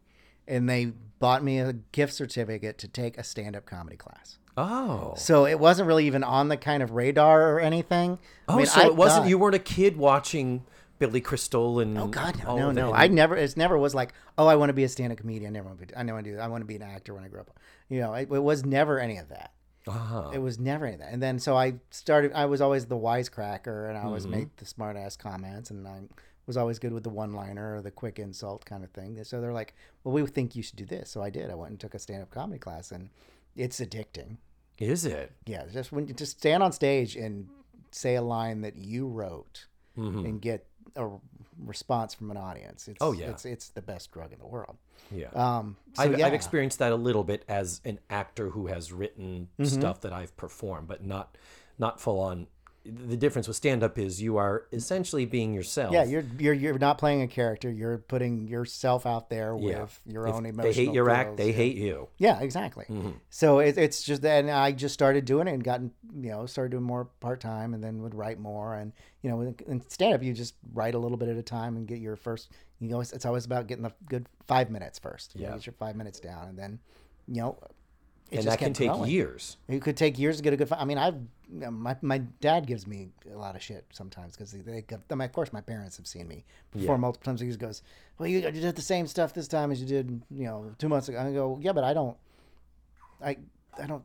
and they bought me a gift certificate to take a stand-up comedy class. Oh, So it wasn't really even on the kind of radar or anything. I oh, mean, so I it wasn't. thought- You weren't a kid watching Billy Crystal and Oh God, no, no, no! I never. It never was like, oh, I want to be a stand-up comedian. I never want to be. I never want to do. I want to be an actor when I grow up. You know, it, it was never any of that. Ah, It was never any of that. And then so I started. I was always the wisecracker, and I always Mm-hmm. made the smart-ass comments, and I was always good with the one-liner or the quick insult kind of thing. So they're like, well, we think you should do this. So I did. I went and took a stand-up comedy class, and it's addicting. is it? Yeah, just when you just stand on stage and say a line that you wrote and get a response from an audience. It's, Mm-hmm. Oh, yeah. it's it's the best drug in the world. Yeah. Um, so I've, yeah. I've experienced that a little bit as an actor who has written Mm-hmm. stuff that I've performed, but not not full on. The difference with stand up is you are essentially being yourself. Yeah, you're you're you're not playing a character. You're putting yourself out there Yeah. with your If own emotions. they hate your act, they hate you. Yeah, exactly. Mm-hmm. So it, it's just and I just started doing it and gotten you know started doing more part time and then would write more and you know in, stand up you just write a little bit at a time and get your first you know it's, it's always about getting the good five minutes first. You know, Yeah. get your five minutes down and then you know. It and that can take growing. years. It could take years to get a good. I mean, I've my my dad gives me a lot of shit sometimes because they, they I of course my parents have seen me perform multiple times. He goes, "Well, you, you did the same stuff this time as you did, you know, two months ago." I go, "Yeah, but I don't, I I don't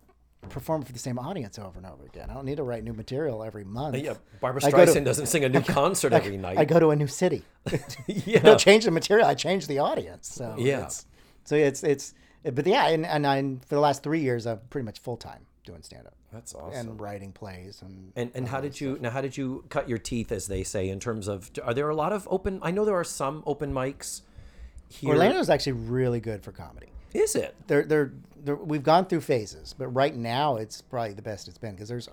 perform for the same audience over and over again. I don't need to write new material every month. Yeah, Barbra I go to- Streisand doesn't sing a new concert every night. I go to a new city. yeah. I don't change the material. I change the audience. So Yeah. it's, so it's it's but yeah, and and I, for the last three years, I'm pretty much full time doing stand up That's awesome. and writing plays and And and how did you now? How did you cut your teeth, as they say, in terms of? Are there a lot of open? I know there are some open mics. Here. Orlando's actually really good for comedy. is it? They're, they're, they're, we've gone through phases, but right now it's probably the best it's been because there's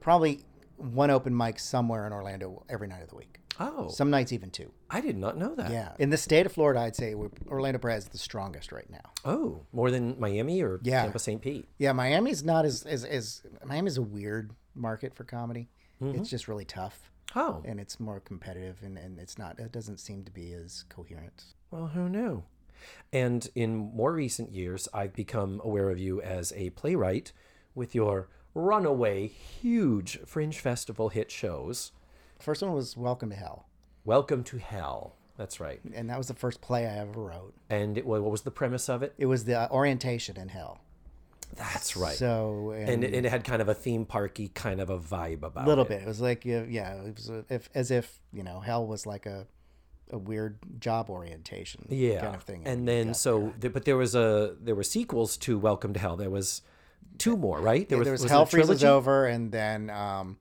probably one open mic somewhere in Orlando every night of the week. Oh, Some nights even two. I did not know that. Yeah, in the state of Florida, I'd say Orlando probably is the strongest right now. Oh, more than Miami or Yeah. Tampa St. Pete. Yeah, Miami's not as as, as Miami's a weird market for comedy. Mm-hmm. It's just really tough. Oh, and it's more competitive, and, and it's not. It doesn't seem to be as coherent. well, who knew? And in more recent years, I've become aware of you as a playwright with your runaway, huge Fringe Festival hit shows. First one was Welcome to Hell, Welcome to Hell. That's right. and that was the first play I ever wrote. And it, what was the premise of it? It was the orientation in hell. That's right. So and, and, it, it had kind of a theme parky kind of a vibe about it. a little it. bit. It was like yeah, yeah, it was if as if you know hell was like a a weird job orientation yeah kind of thing. and then so th- but there was a there were sequels to welcome to hell there was two more right there was, there was, Hell it a Freezes over, and then um,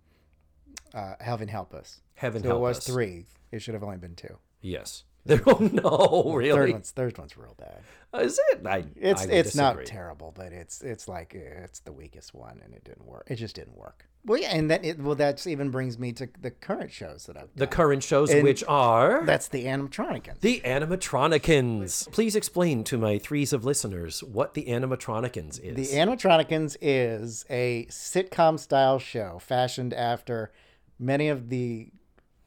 uh, Heaven Help Us. heaven So help it was us three. It should have only been two. yes there, oh no Third really one's third one's real bad. is it I, It's I it's not terrible, but it's it's like uh, it's the weakest one, and it didn't work. It just didn't work. Well, yeah, and that it, well, that's even brings me to the current shows that I've the current shows And- which are that's the animatronicans. the animatronicans please explain to my threes of listeners what the animatronicans is The Animatronicans is a sitcom style show fashioned after many of the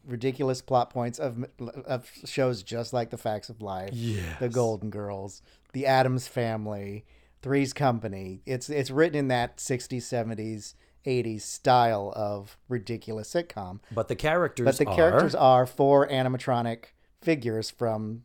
ridiculous plot points of of shows just like The Facts of Life, Yes. The Golden Girls, The Addams Family, Three's Company. It's it's written in that 60s, 70s, 80s style of ridiculous sitcom. but the characters But the are characters are four animatronic figures from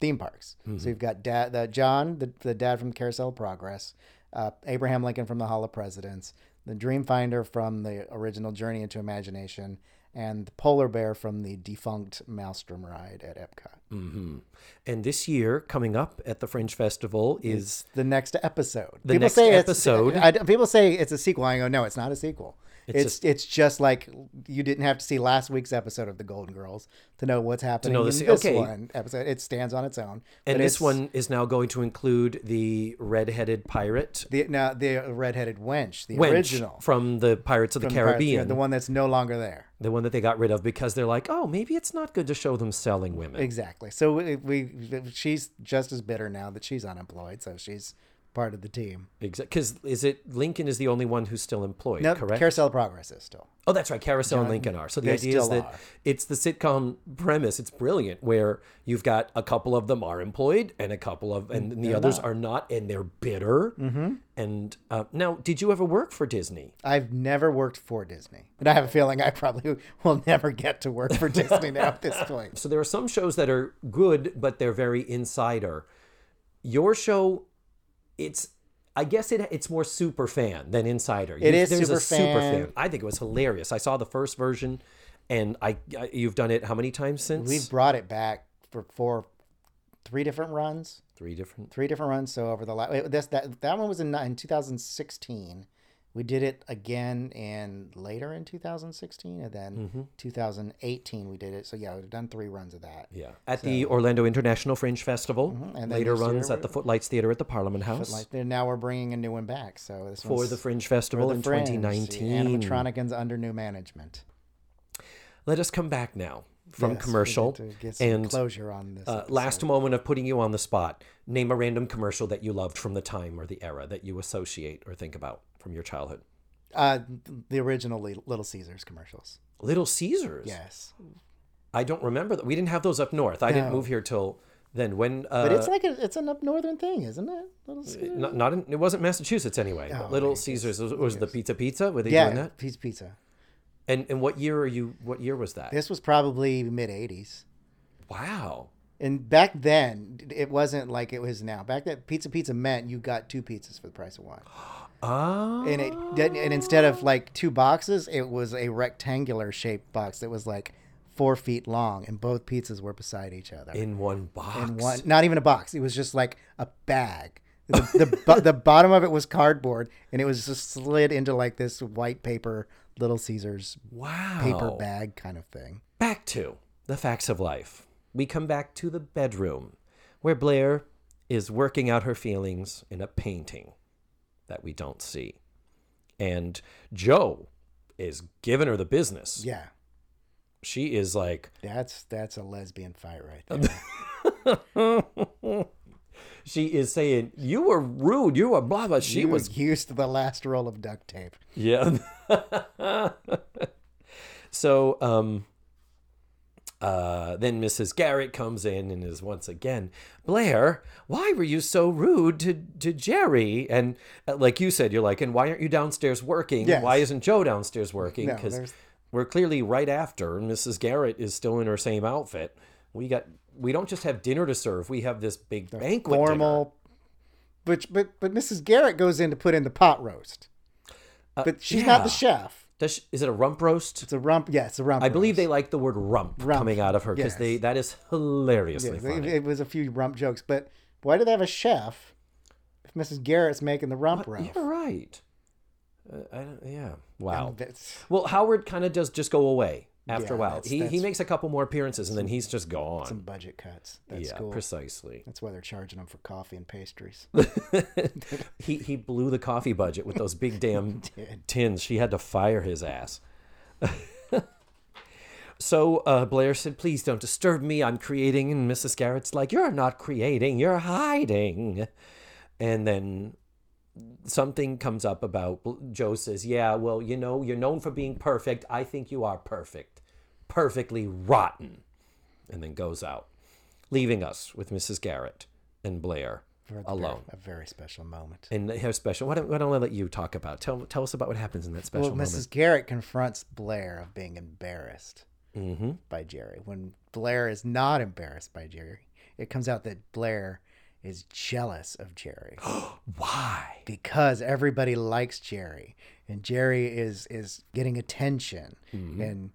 theme parks. So you've got dad, the John, the, the dad from Carousel of Progress, uh, Abraham Lincoln from the Hall of Presidents, the Dreamfinder from the original Journey into Imagination, and the Polar Bear from the defunct Maelstrom ride at Epcot. hmm and this year coming up at the fringe festival is The next episode. The next episode- It's, I, people say it's a sequel. I go, no, it's not a sequel. It's It's it's, just like you didn't have to see last week's episode of the Golden Girls to know what's happening know in this- this okay. one episode. It stands on its own. and But this one is now going to include the red-headed pirate the now the redheaded wench, the wench original from the Pirates of the from Pirates, Caribbean, the one that's no longer there. the one that they got rid of because they're like, oh, maybe it's not good to show them selling women. Exactly. So we, we she's just as bitter now that she's unemployed, so she's part of the team. Exactly. Because is it Lincoln is the only one who's still employed, No, correct? Carousel of Progress is still. oh, that's right. Carousel and Lincoln are. So the idea is that are. it's the sitcom premise. It's brilliant where you've got a couple of them are employed and a couple of and the others are not, and they're bitter. Mm-hmm. And uh, now, did you ever work for Disney? I've never worked for Disney, and I have a feeling I probably will never get to work for Disney now at this point. So there are some shows that are good, but they're very insider. Your show, it's I guess it it's more super fan than insider. It You- is there's super a super fan. fan. I think it was hilarious. I saw the first version, and I, I you've done it how many times since? We've brought it back for four, three different runs. three different. three different runs. So over the last this that that one was in in 2016. We did it again in later in 2016, and then Mm-hmm. 2018 we did it. So yeah, we've done three runs of that. Yeah, at the Orlando International Fringe Festival. Mm-hmm. And Later runs at the Footlights Theater at the Parliament House But and now we're bringing a new one back. So this for the Fringe Festival the in Fringe, 2019. Animatronicans under new management. Let us come back now from Yes, we commercial to get some and closure on this. Uh, last moment of putting you on the spot. Name a random commercial that you loved from the time or the era that you associate or think about from your childhood. uh, the original Little Caesars commercials. Little Caesars. Yes, I don't remember that. We didn't have those up north. I didn't move here till then. When uh, but it's like a, it's an up northern thing, isn't it? Little Caesars. not, not in, it wasn't Massachusetts anyway. Oh, Little Caesars was, was the pizza pizza. Were they yeah, doing that? Pizza Pizza. And and what year are you? What year was that? This was probably mid '80s. Wow. And back then, it wasn't like it was now. Back then, pizza pizza meant you got two pizzas for the price of one. Ah. And it did- and instead of like two boxes, it was a rectangular shaped box that was like four feet long, and both pizzas were beside each other. in one box. In one, not even a box. It was just like a bag. The the, bo- the bottom of it was cardboard, and it was just slid into like this white paper Little Caesars Wow. paper bag kind of thing. Back to the facts of life. We come back to the bedroom where Blair is working out her feelings in a painting that we don't see. And Jo is giving her the business. Yeah, She is like, that's that's a lesbian fight right there. she is saying, You were rude. You were blah, blah. She was was used to the last roll of duct tape. Yeah. So um, uh, then Mrs. Garrett comes in and is once again, Blair, why were you so rude to, to Geri? And uh, like you said, you're like, and why aren't you downstairs working? Yes. Why isn't Jo downstairs working? No, Because there's- we're clearly right after Mrs. Garrett is still in her same outfit. We got we don't just have dinner to serve. We have this big banquet dinner. Formal. But, but but Mrs. Garrett goes in to put in the pot roast. But she's not the chef. Does is it a rump roast? It's a rump. Yeah, it's a rump. I believe they like the word rump, Rump, coming out of her because yes. they that is hilariously it, funny. it was a few rump jokes, but why do they have a chef if Mrs. Garrett's making the rump roast? You're right. Uh, I don't, yeah. Wow. Well, Howard kind of does just go away after a while. that's- He he makes a couple more appearances and then he's just gone. some budget cuts. That's Yeah, cool. precisely. That's why they're charging them for coffee and pastries. he he blew the coffee budget with those big damn tins. She had to fire his ass. so uh, Blair said, "Please don't disturb me. I'm creating." And Mrs. Garrett's like, "You're not creating. You're hiding." And then something comes up about Jo says, "Yeah, well, you know, you're known for being perfect. I think you are perfect, perfectly rotten," and then goes out, leaving us with Mrs. Garrett and Blair alone. Very, a very special moment. And her special. Why don't, why don't I let you talk about? Tell tell us about what happens in that special Well, moment. Mrs. Garrett confronts Blair of being embarrassed Mm-hmm. by Geri. When Blair is not embarrassed by Geri, it comes out that Blair is jealous of Geri Why? because everybody likes Geri and Geri is is getting attention Mm-hmm. and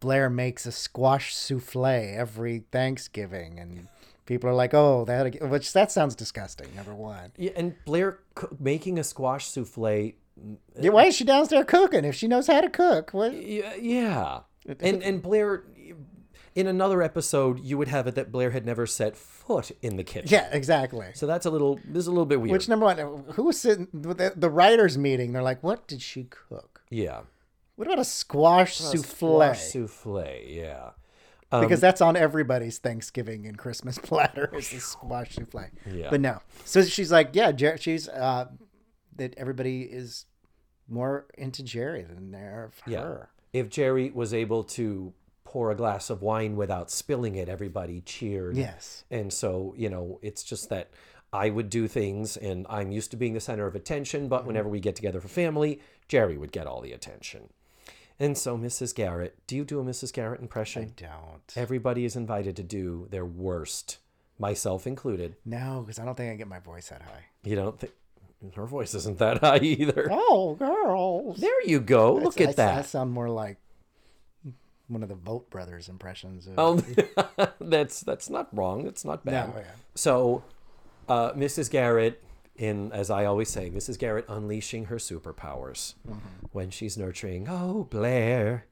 Blair makes a squash souffle every Thanksgiving and people are like, "Oh, that which that sounds disgusting." Number 1. Yeah, and Blair co- making a squash souffle. Yeah, why is she downstairs cooking if she knows how to cook? What? Yeah, yeah. and and Blair, in another episode, you would have it that Blair had never set foot in the kitchen. Yeah, exactly. So that's a little. This is a little bit weird. Which number one? Who was sitting with the, the writers' meeting? They're like, "What did she cook? yeah. What about a squash souffle? Squash souffle. Yeah. because that's on everybody's Thanksgiving and Christmas platter is the squash souffle. Yeah. But no, so she's like, yeah, Jer- she's uh, that everybody is more into Geri than they're of Yeah. her. If Geri was able to pour a glass of wine without spilling it, everybody cheered. Yes. And so, you know, it's just that I would do things and I'm used to being the center of attention, but mm-hmm. whenever we get together for family, Geri would get all the attention. And so, Mrs. Garrett, do you do a Mrs. Garrett impression? I don't. Everybody is invited to do their worst, myself included. No, because I don't think I get my voice that high. You don't think her voice isn't that high either. Oh, girls. There you go. Look I, at I that. sound more like one of the Vote Brothers impressions. Of, Oh, that's that's not wrong. That's not bad. No, yeah. So, uh, Mrs. Garrett, in as I always say, Mrs. Garrett unleashing her superpowers when she's nurturing. Oh, Blair,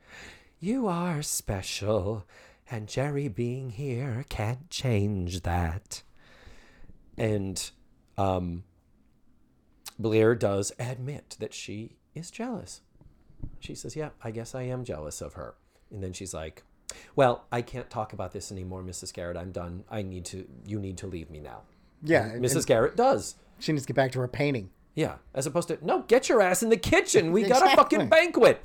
you are special, and Geri being here can't change that. And um, Blair does admit that she is jealous. She says, "Yeah, I guess I am jealous of her." And then she's like, "Well, I can't talk about this anymore, Mrs. Garrett. I'm done. I need to. You need to leave me now." yeah. And and Mrs. Garrett does. she needs to get back to her painting. Yeah, as opposed to no, get your ass in the kitchen. We got a fucking banquet.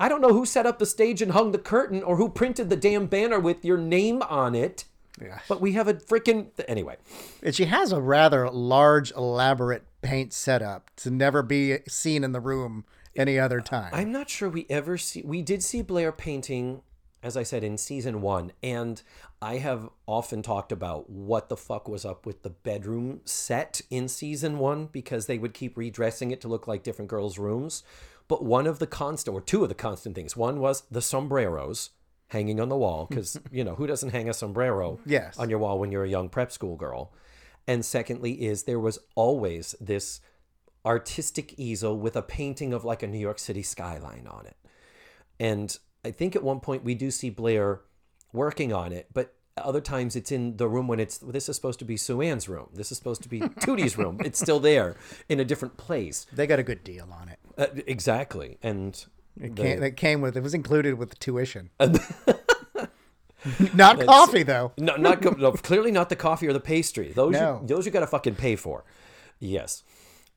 I don't know who set up the stage and hung the curtain or who printed the damn banner with your name on it, Yeah. but we have a freaking anyway. And she has a rather large, elaborate paint setup to never be seen in the room any other time. I'm not sure we ever see. We did see Blair painting, as I said, in season one, and I have often talked about what the fuck was up with the bedroom set in season one because they would keep redressing it to look like different girls' rooms. But one of the constant, or two of the constant things, one was the sombreros hanging on the wall because you know who doesn't hang a sombrero Yes. on your wall when you're a young prep school girl, and secondly is there was always this artistic easel with a painting of like a New York City skyline on it. And I think at one point we do see Blair working on it, but other times it's in the room when it's this is supposed to be Sue Ann's room. This is supposed to be Tootie's room. It's still there in a different place. they got a good deal on it. Uh, exactly. And It the- came, it came with it was included with the tuition. Not coffee though. No, not no, clearly not the coffee or the pastry. Those No. you, those you got to fucking pay for. Yes.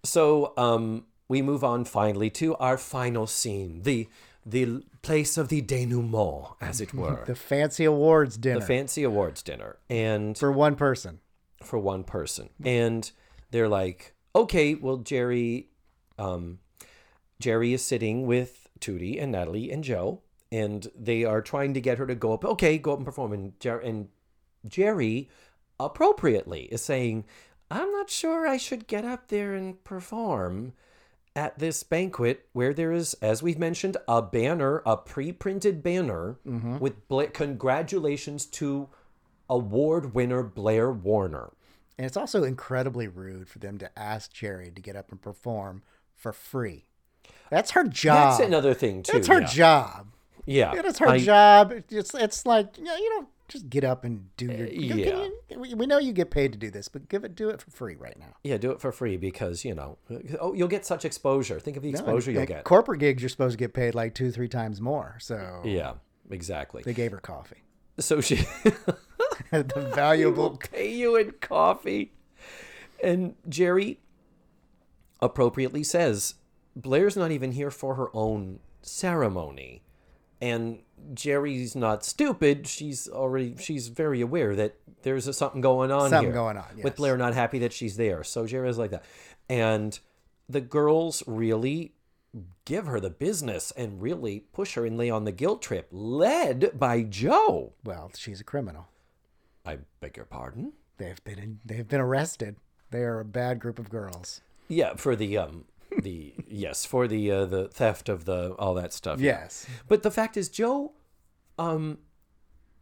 So um, we move on finally to our final scene. The the place of the denouement, as it were, The fancy awards dinner the fancy awards dinner, and for one person. for one person. And they're like, okay, well, Geri, um, Geri is sitting with Tootie and Natalie and Jo, and they are trying to get her to go up. Okay, go up and perform. And, Jer- and Geri, appropriately, is saying, I'm not sure I should get up there and perform at this banquet where there is, as we've mentioned, a banner, a pre-printed banner mm-hmm. with Bla- congratulations to award winner Blair Warner. And it's also incredibly rude for them to ask Geri to get up and perform for free. That's her job. That's another thing too. It's her yeah. job. Yeah, It is her I- job. It's it's like you know, you don't just get up and do your. Uh, you- yeah. you- we- we know you get paid to do this, but give it do it for free right now. Yeah, do it for free because you know, oh, you'll get such exposure. Think of the exposure you'll get. Corporate gigs, you're supposed to get paid like two, three times more. So Yeah, exactly. they gave her coffee. So she the valuable. pay you in coffee, and Geri appropriately says Blair's not even here for her own ceremony, and Geri's not stupid. She's already she's very aware that there's a, something going on Something here going on, with. Blair not happy that she's there. So Geri's like that, and the girls really give her the business and really push her and lay on the guilt trip, led by Jo. Well, she's a criminal. I beg your pardon. They've been in, they've been arrested. They are a bad group of girls. Yeah, for the um the yes, for the uh, the theft of the all that stuff. Yes. But the fact is Jo um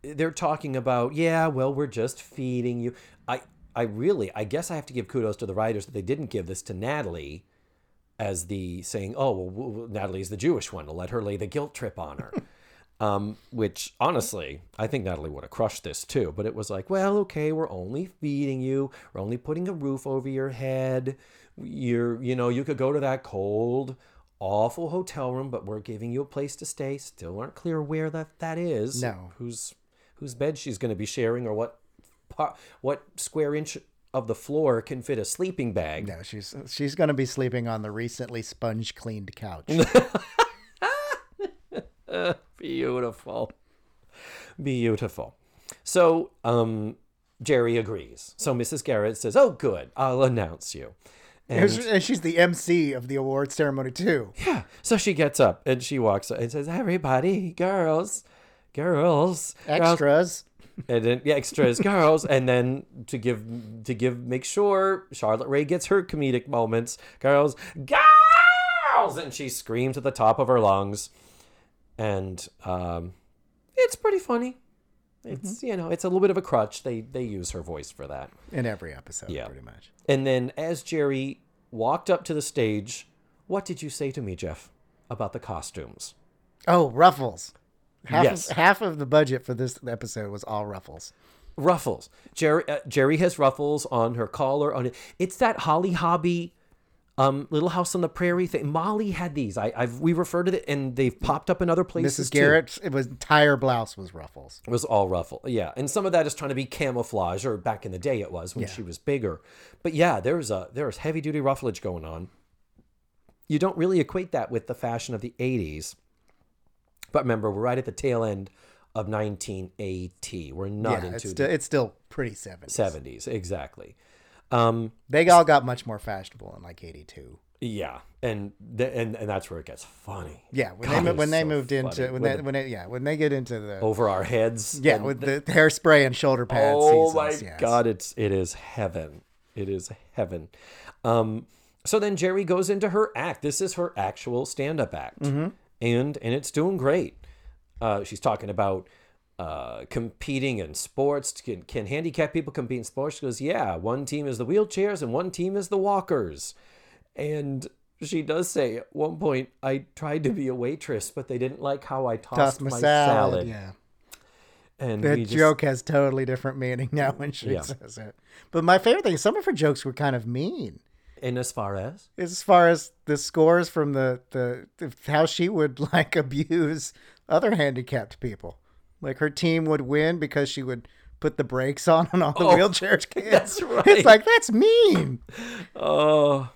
they're talking about, yeah, well, we're just feeding you. I I really I guess I have to give kudos to the writers that they didn't give this to Natalie as the saying, "Oh, well, Natalie's the Jewish one. to let her lay the guilt trip on her." um, which honestly, I think Natalie would have crushed this too. But it was like, well, okay, we're only feeding you. We're only putting a roof over your head. You're, you know, you could go to that cold, awful hotel room, but we're giving you a place to stay. Still aren't clear where that that is. No. Whose whose bed she's going to be sharing, or what what square inch of the floor can fit a sleeping bag. No, she's she's going to be sleeping on the recently sponge cleaned couch. Beautiful. Beautiful. So, um, Geri agrees. So Mrs. Garrett says, Oh, good. I'll announce you. And and she's the MC of the award ceremony too. yeah. So she gets up and she walks up and says, Everybody, girls, girls, girls." Extras. and then yeah, extras, girls, and then to give to give make sure Charlotte Rae gets her comedic moments, girls, girls, and she screams at the top of her lungs, and um, it's pretty funny. It's you know it's a little bit of a crutch. They they use her voice for that. in every episode, Yeah. pretty much. And then as Geri walked up to the stage, what did you say to me, Jeff, about the costumes? Oh, ruffles. Half Yes. of, half of the budget for this episode was all ruffles. ruffles. Geri uh, Geri has ruffles on her collar. On it, it's that Holly Hobbie, um, Little House on the Prairie thing. Molly had these. I, I've we referred to it, and they've popped up in other places. Mrs. Garrett's it was entire blouse was ruffles. It was all ruffle. Yeah, and some of that is trying to be camouflage, or back in the day it was when Yeah. she was bigger. But yeah, there's a there's heavy duty rufflage going on. You don't really equate that with the fashion of the '80s. But remember, we're right at the tail end of 1980. We're not yeah, it's into still, it's still pretty 70s. 70s, exactly. Um, They all got much more fashionable in like 82. Yeah, and th- and and that's where it gets funny. Yeah, when God, they it mo- was when they so moved into funny. when With they the- when they yeah when they get into the over our heads. yeah with the- the hairspray and shoulder pad oh my yes. god, it's it is heaven. It is heaven. Um, so then Geri goes into her act. This is her actual stand-up act, Mm-hmm. and and it's doing great. Uh, she's talking about uh, competing in sports. Can, can handicapped people compete in sports? She goes, yeah. One team is the wheelchairs, and one team is the walkers. And she does say at one point, I tried to be a waitress, but they didn't like how I tossed, Tossed my, my, salad, salad. yeah. And That we just- joke has totally different meaning now when she Yeah. says it. But my favorite thing, some of her jokes were kind of mean. And as far as As far as the scores from the, the, the how she would like abuse other handicapped people. Like her team would win because she would put the brakes on on all the Oh, wheelchair kids. that's right. It's like that's mean. oh,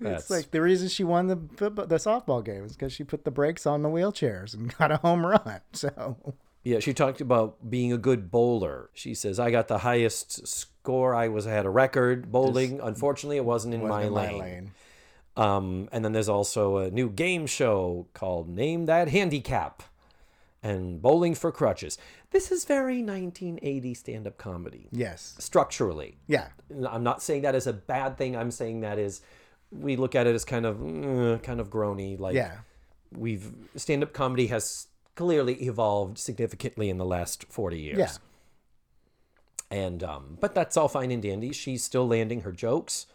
That's It's like the reason she won the football, the softball game is because she put the brakes on the wheelchairs and got a home run. So Yeah, she talked about being a good bowler. She says, "I got the highest score. I was had a record bowling. Unfortunately, it wasn't in, my, wasn't in lane. my lane. Um, and then there's also a new game show called Name That Handicap and Bowling for Crutches. This is very 1980 stand-up comedy Yes. structurally. Yeah. I'm not saying that is a bad thing. I'm saying that is we look at it as kind of mm, kind of groany like Yeah. we've stand-up comedy has clearly evolved significantly in the last 40 years. Yeah. And um but that's all fine and dandy. She's still landing her jokes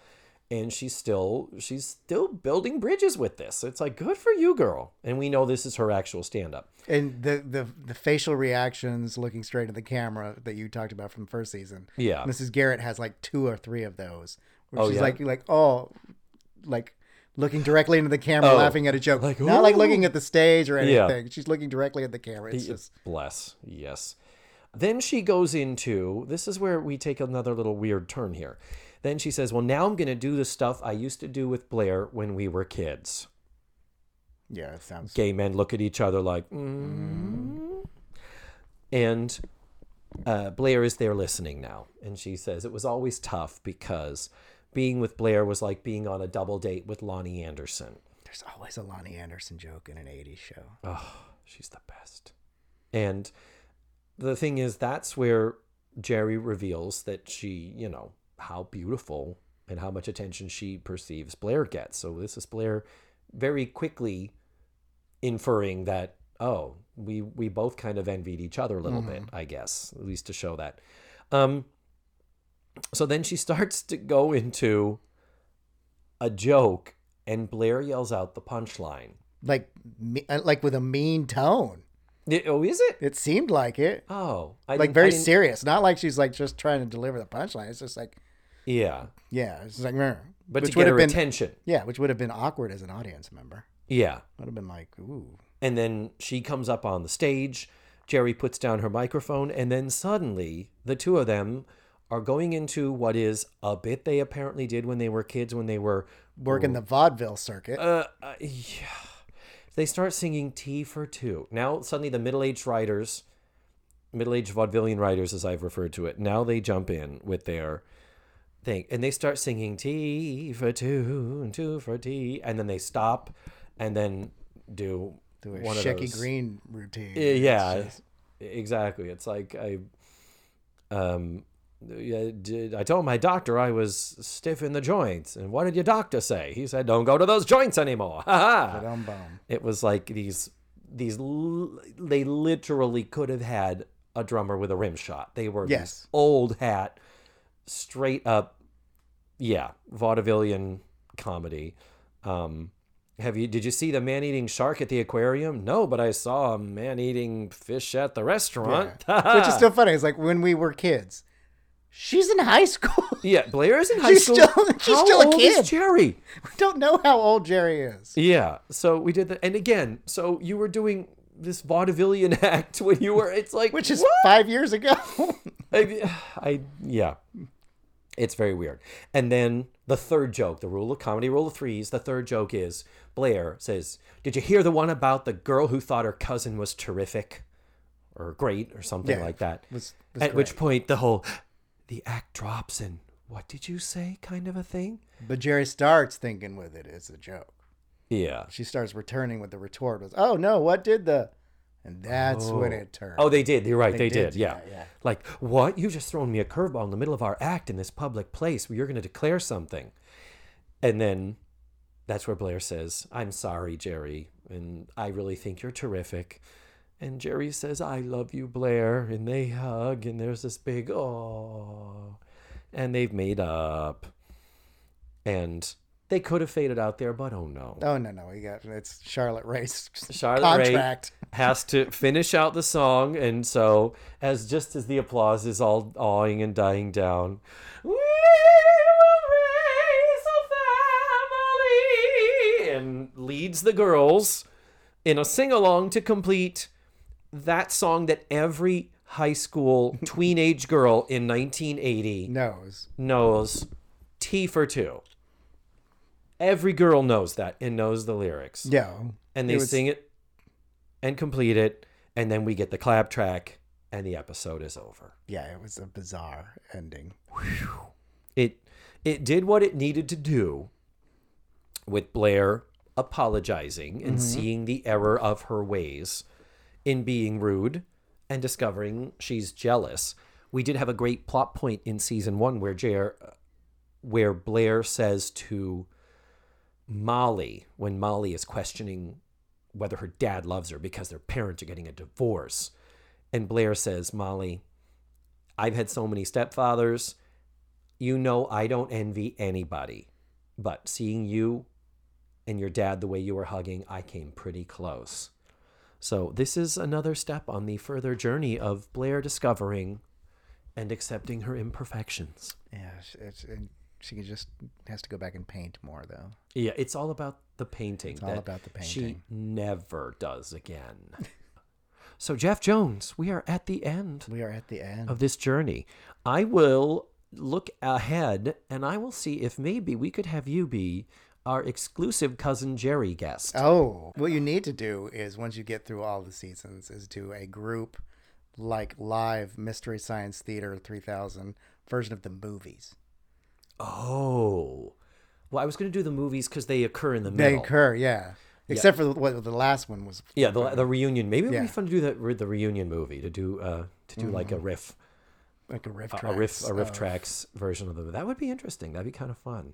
and she's still she's still building bridges with this. It's like good for you, girl. And we know this is her actual stand-up. And the, the the facial reactions looking straight at the camera that you talked about from the first season. Yeah. Mrs. Garrett has like two or three of those. Where Oh, she's yeah? like like oh like looking directly into the camera Oh, laughing at a joke. like, Not like looking at the stage or anything. Yeah. She's looking directly at the camera. It's just Bless. Yes. Then she goes into this is where we take another little weird turn here. Then she says, Well, now I'm going to do the stuff I used to do with Blair when we were kids. yeah, it sounds Gay men look at each other like, mm. and uh, Blair is there listening now. And she says, It was always tough because being with Blair was like being on a double date with Loni Anderson. there's always a Loni Anderson joke in an 80s show. Oh, she's the best. And the thing is, that's where Geri reveals that she, you know, how beautiful and how much attention she perceives Blair gets. So this is Blair very quickly inferring that, oh, we we both kind of envied each other a little bit, I guess, at least to show that. Um, so then she starts to go into a joke, and Blair yells out the punchline. Like me- uh, like with a mean tone. Yeah, Oh, is it? It seemed like it. Oh, I like very serious. Not like she's like just trying to deliver the punchline. It's just like Yeah, yeah, it's like "Meh." but which to get her been attention. yeah, which would have been awkward as an audience member. Yeah, Would have been like ooh. and then she comes up on the stage. Geri puts down her microphone, and then suddenly the two of them are going into what is a bit they apparently did when they were kids, when they were Working the vaudeville circuit. uh, uh yeah. They start singing Tea for Two. Now suddenly the middle-aged writers, middle-aged vaudevillian writers, as I've referred to it, now they jump in with their thing and they start singing Tea for Two and Two for Tea, and then they stop, and then do Do a one of Shecky those. Green routine. Yeah, It's just- exactly. It's like I, um, yeah, did, I told my doctor I was stiff in the joints, and what did your doctor say? He said, "Don't go to those joints anymore." Ha ha. It was like these these l- they literally could have had a drummer with a rim shot. They were Yes. old hat, straight up, yeah, vaudevillian comedy. Um, have you did you see the man eating shark at the aquarium? No, but I saw a man eating fish at the restaurant. Which is still funny. It's like when we were kids. She's in high school. yeah, Blair is in high She's school. still- she's How still a old kid. is Geri? we don't know how old Geri is. Yeah. So we did that, and again, so you were doing this vaudevillian act when you were. It's like Which is what? five years ago. I, I yeah, it's very weird. And then the third joke, the rule of comedy, rule of threes. The third joke is Blair says, "Did you hear the one about the girl who thought her cousin was terrific, or great, or something Yeah, like that?" was- was At which point the whole the act drops and what did you say, kind of a thing. but Geri starts thinking with it as a joke. Yeah. She starts returning with the retort was, "Oh no, what did the?" And that's when oh. it turned. Oh, they did. You're right. They, They did. did, Yeah. yeah, yeah. Like, what? You just thrown me a curveball in the middle of our act in this public place where you're going to declare something. And then that's where Blair says, I'm sorry, Geri. And I really think you're terrific. And Geri says, I love you, Blair. And they hug. And there's this big, oh. And they've made up. And they could have faded out there, but oh no. Oh no, no, we got it's Charlotte Rae's Charlotte contract. Has to finish out the song, and so as just as the applause is all awing and dying down, we will raise a family, and leads the girls in a sing along to complete that song that every high school tweenage girl in 1980 knows. knows Tea for two. Every girl knows that and knows the lyrics. Yeah. and they was- sing it and complete it, and then we get the clap track, and the episode is over. Yeah, it was a bizarre ending. It it did what it needed to do with Blair apologizing and mm-hmm. seeing the error of her ways in being rude and discovering she's jealous. We did have a great plot point in season 1 where Jer, where Blair says to Molly when Molly is questioning whether her dad loves her because their parents are getting a divorce. And Blair says, Molly, I've had so many stepfathers. You know, I don't envy anybody. But seeing you and your dad the way you were hugging, I came pretty close. So, this is another step on the further journey of Blair discovering and accepting her imperfections. Yeah, it's, she could just has to go back and paint more though. Yeah, it's all about the painting. It's all about the painting. She never does again. so, Jeff Jones, we are at the end We are at the end. of this journey. I will look ahead and I will see if maybe we could have you be our exclusive cousin Geri guest. Oh, what you need to do is once you get through all the seasons, is do a group like live Mystery Science Theater 3000 version of the movies. Oh. Well, I was going to do the movies because they occur in the movie. They occur, yeah. Except for the, what the last one was. Yeah, the, the reunion. Maybe it would Yeah. be fun to do that the reunion movie to do uh to do like a Mm-hmm. riff like a riff, a- a RiffTrax a riff of- tracks version of the that would be interesting. That'd be kind of fun.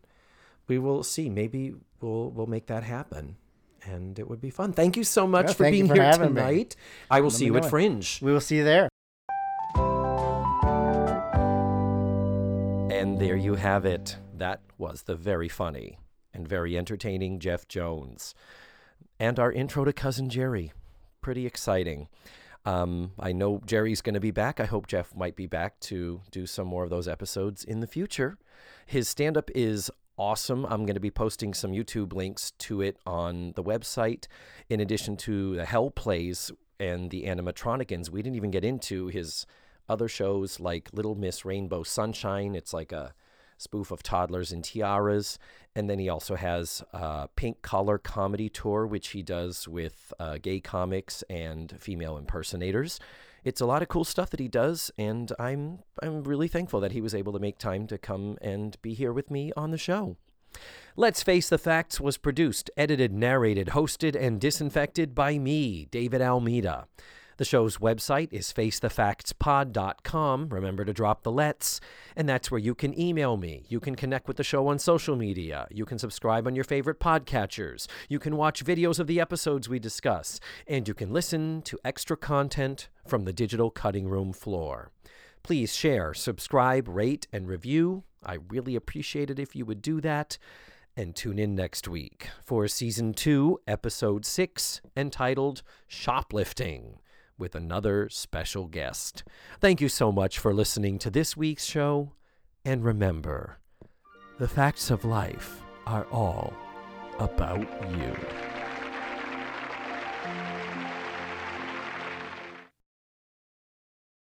We will see. Maybe we'll we'll make that happen. And it would be fun. Thank you so much Yeah, for being for here having me. tonight. I will Let see you at. Fringe. We will see you there. And there you have it. That was the very funny and very entertaining Jeff Jones. And our intro to Cousin Geri. Pretty exciting. Um, I know Geri's going to be back. I hope Jeff might be back to do some more of those episodes in the future. His stand up is awesome. I'm going to be posting some YouTube links to it on the website, in addition to the Hell Plays and the animatronicans. We didn't even get into his other shows like Little Miss Rainbow Sunshine. It's like a spoof of toddlers and tiaras. And then he also has a Pink Collar comedy tour, which he does with uh, gay comics and female impersonators. It's a lot of cool stuff that he does, and I'm I'm really thankful that he was able to make time to come and be here with me on the show. Let's Face the Facts was produced, edited, narrated, hosted, and disinfected by me, David Almeida. The show's website is facethefactspod.com. Remember to drop the lets, and that's where you can email me. You can connect with the show on social media. You can subscribe on your favorite podcatchers. You can watch videos of the episodes we discuss, and you can listen to extra content from the digital cutting room floor. Please share, subscribe, rate, and review. I really appreciate it if you would do that. And tune in next week for season two, episode six, entitled Shoplifting, with another special guest. Thank you so much for listening to this week's show. And remember, the facts of life are all about you.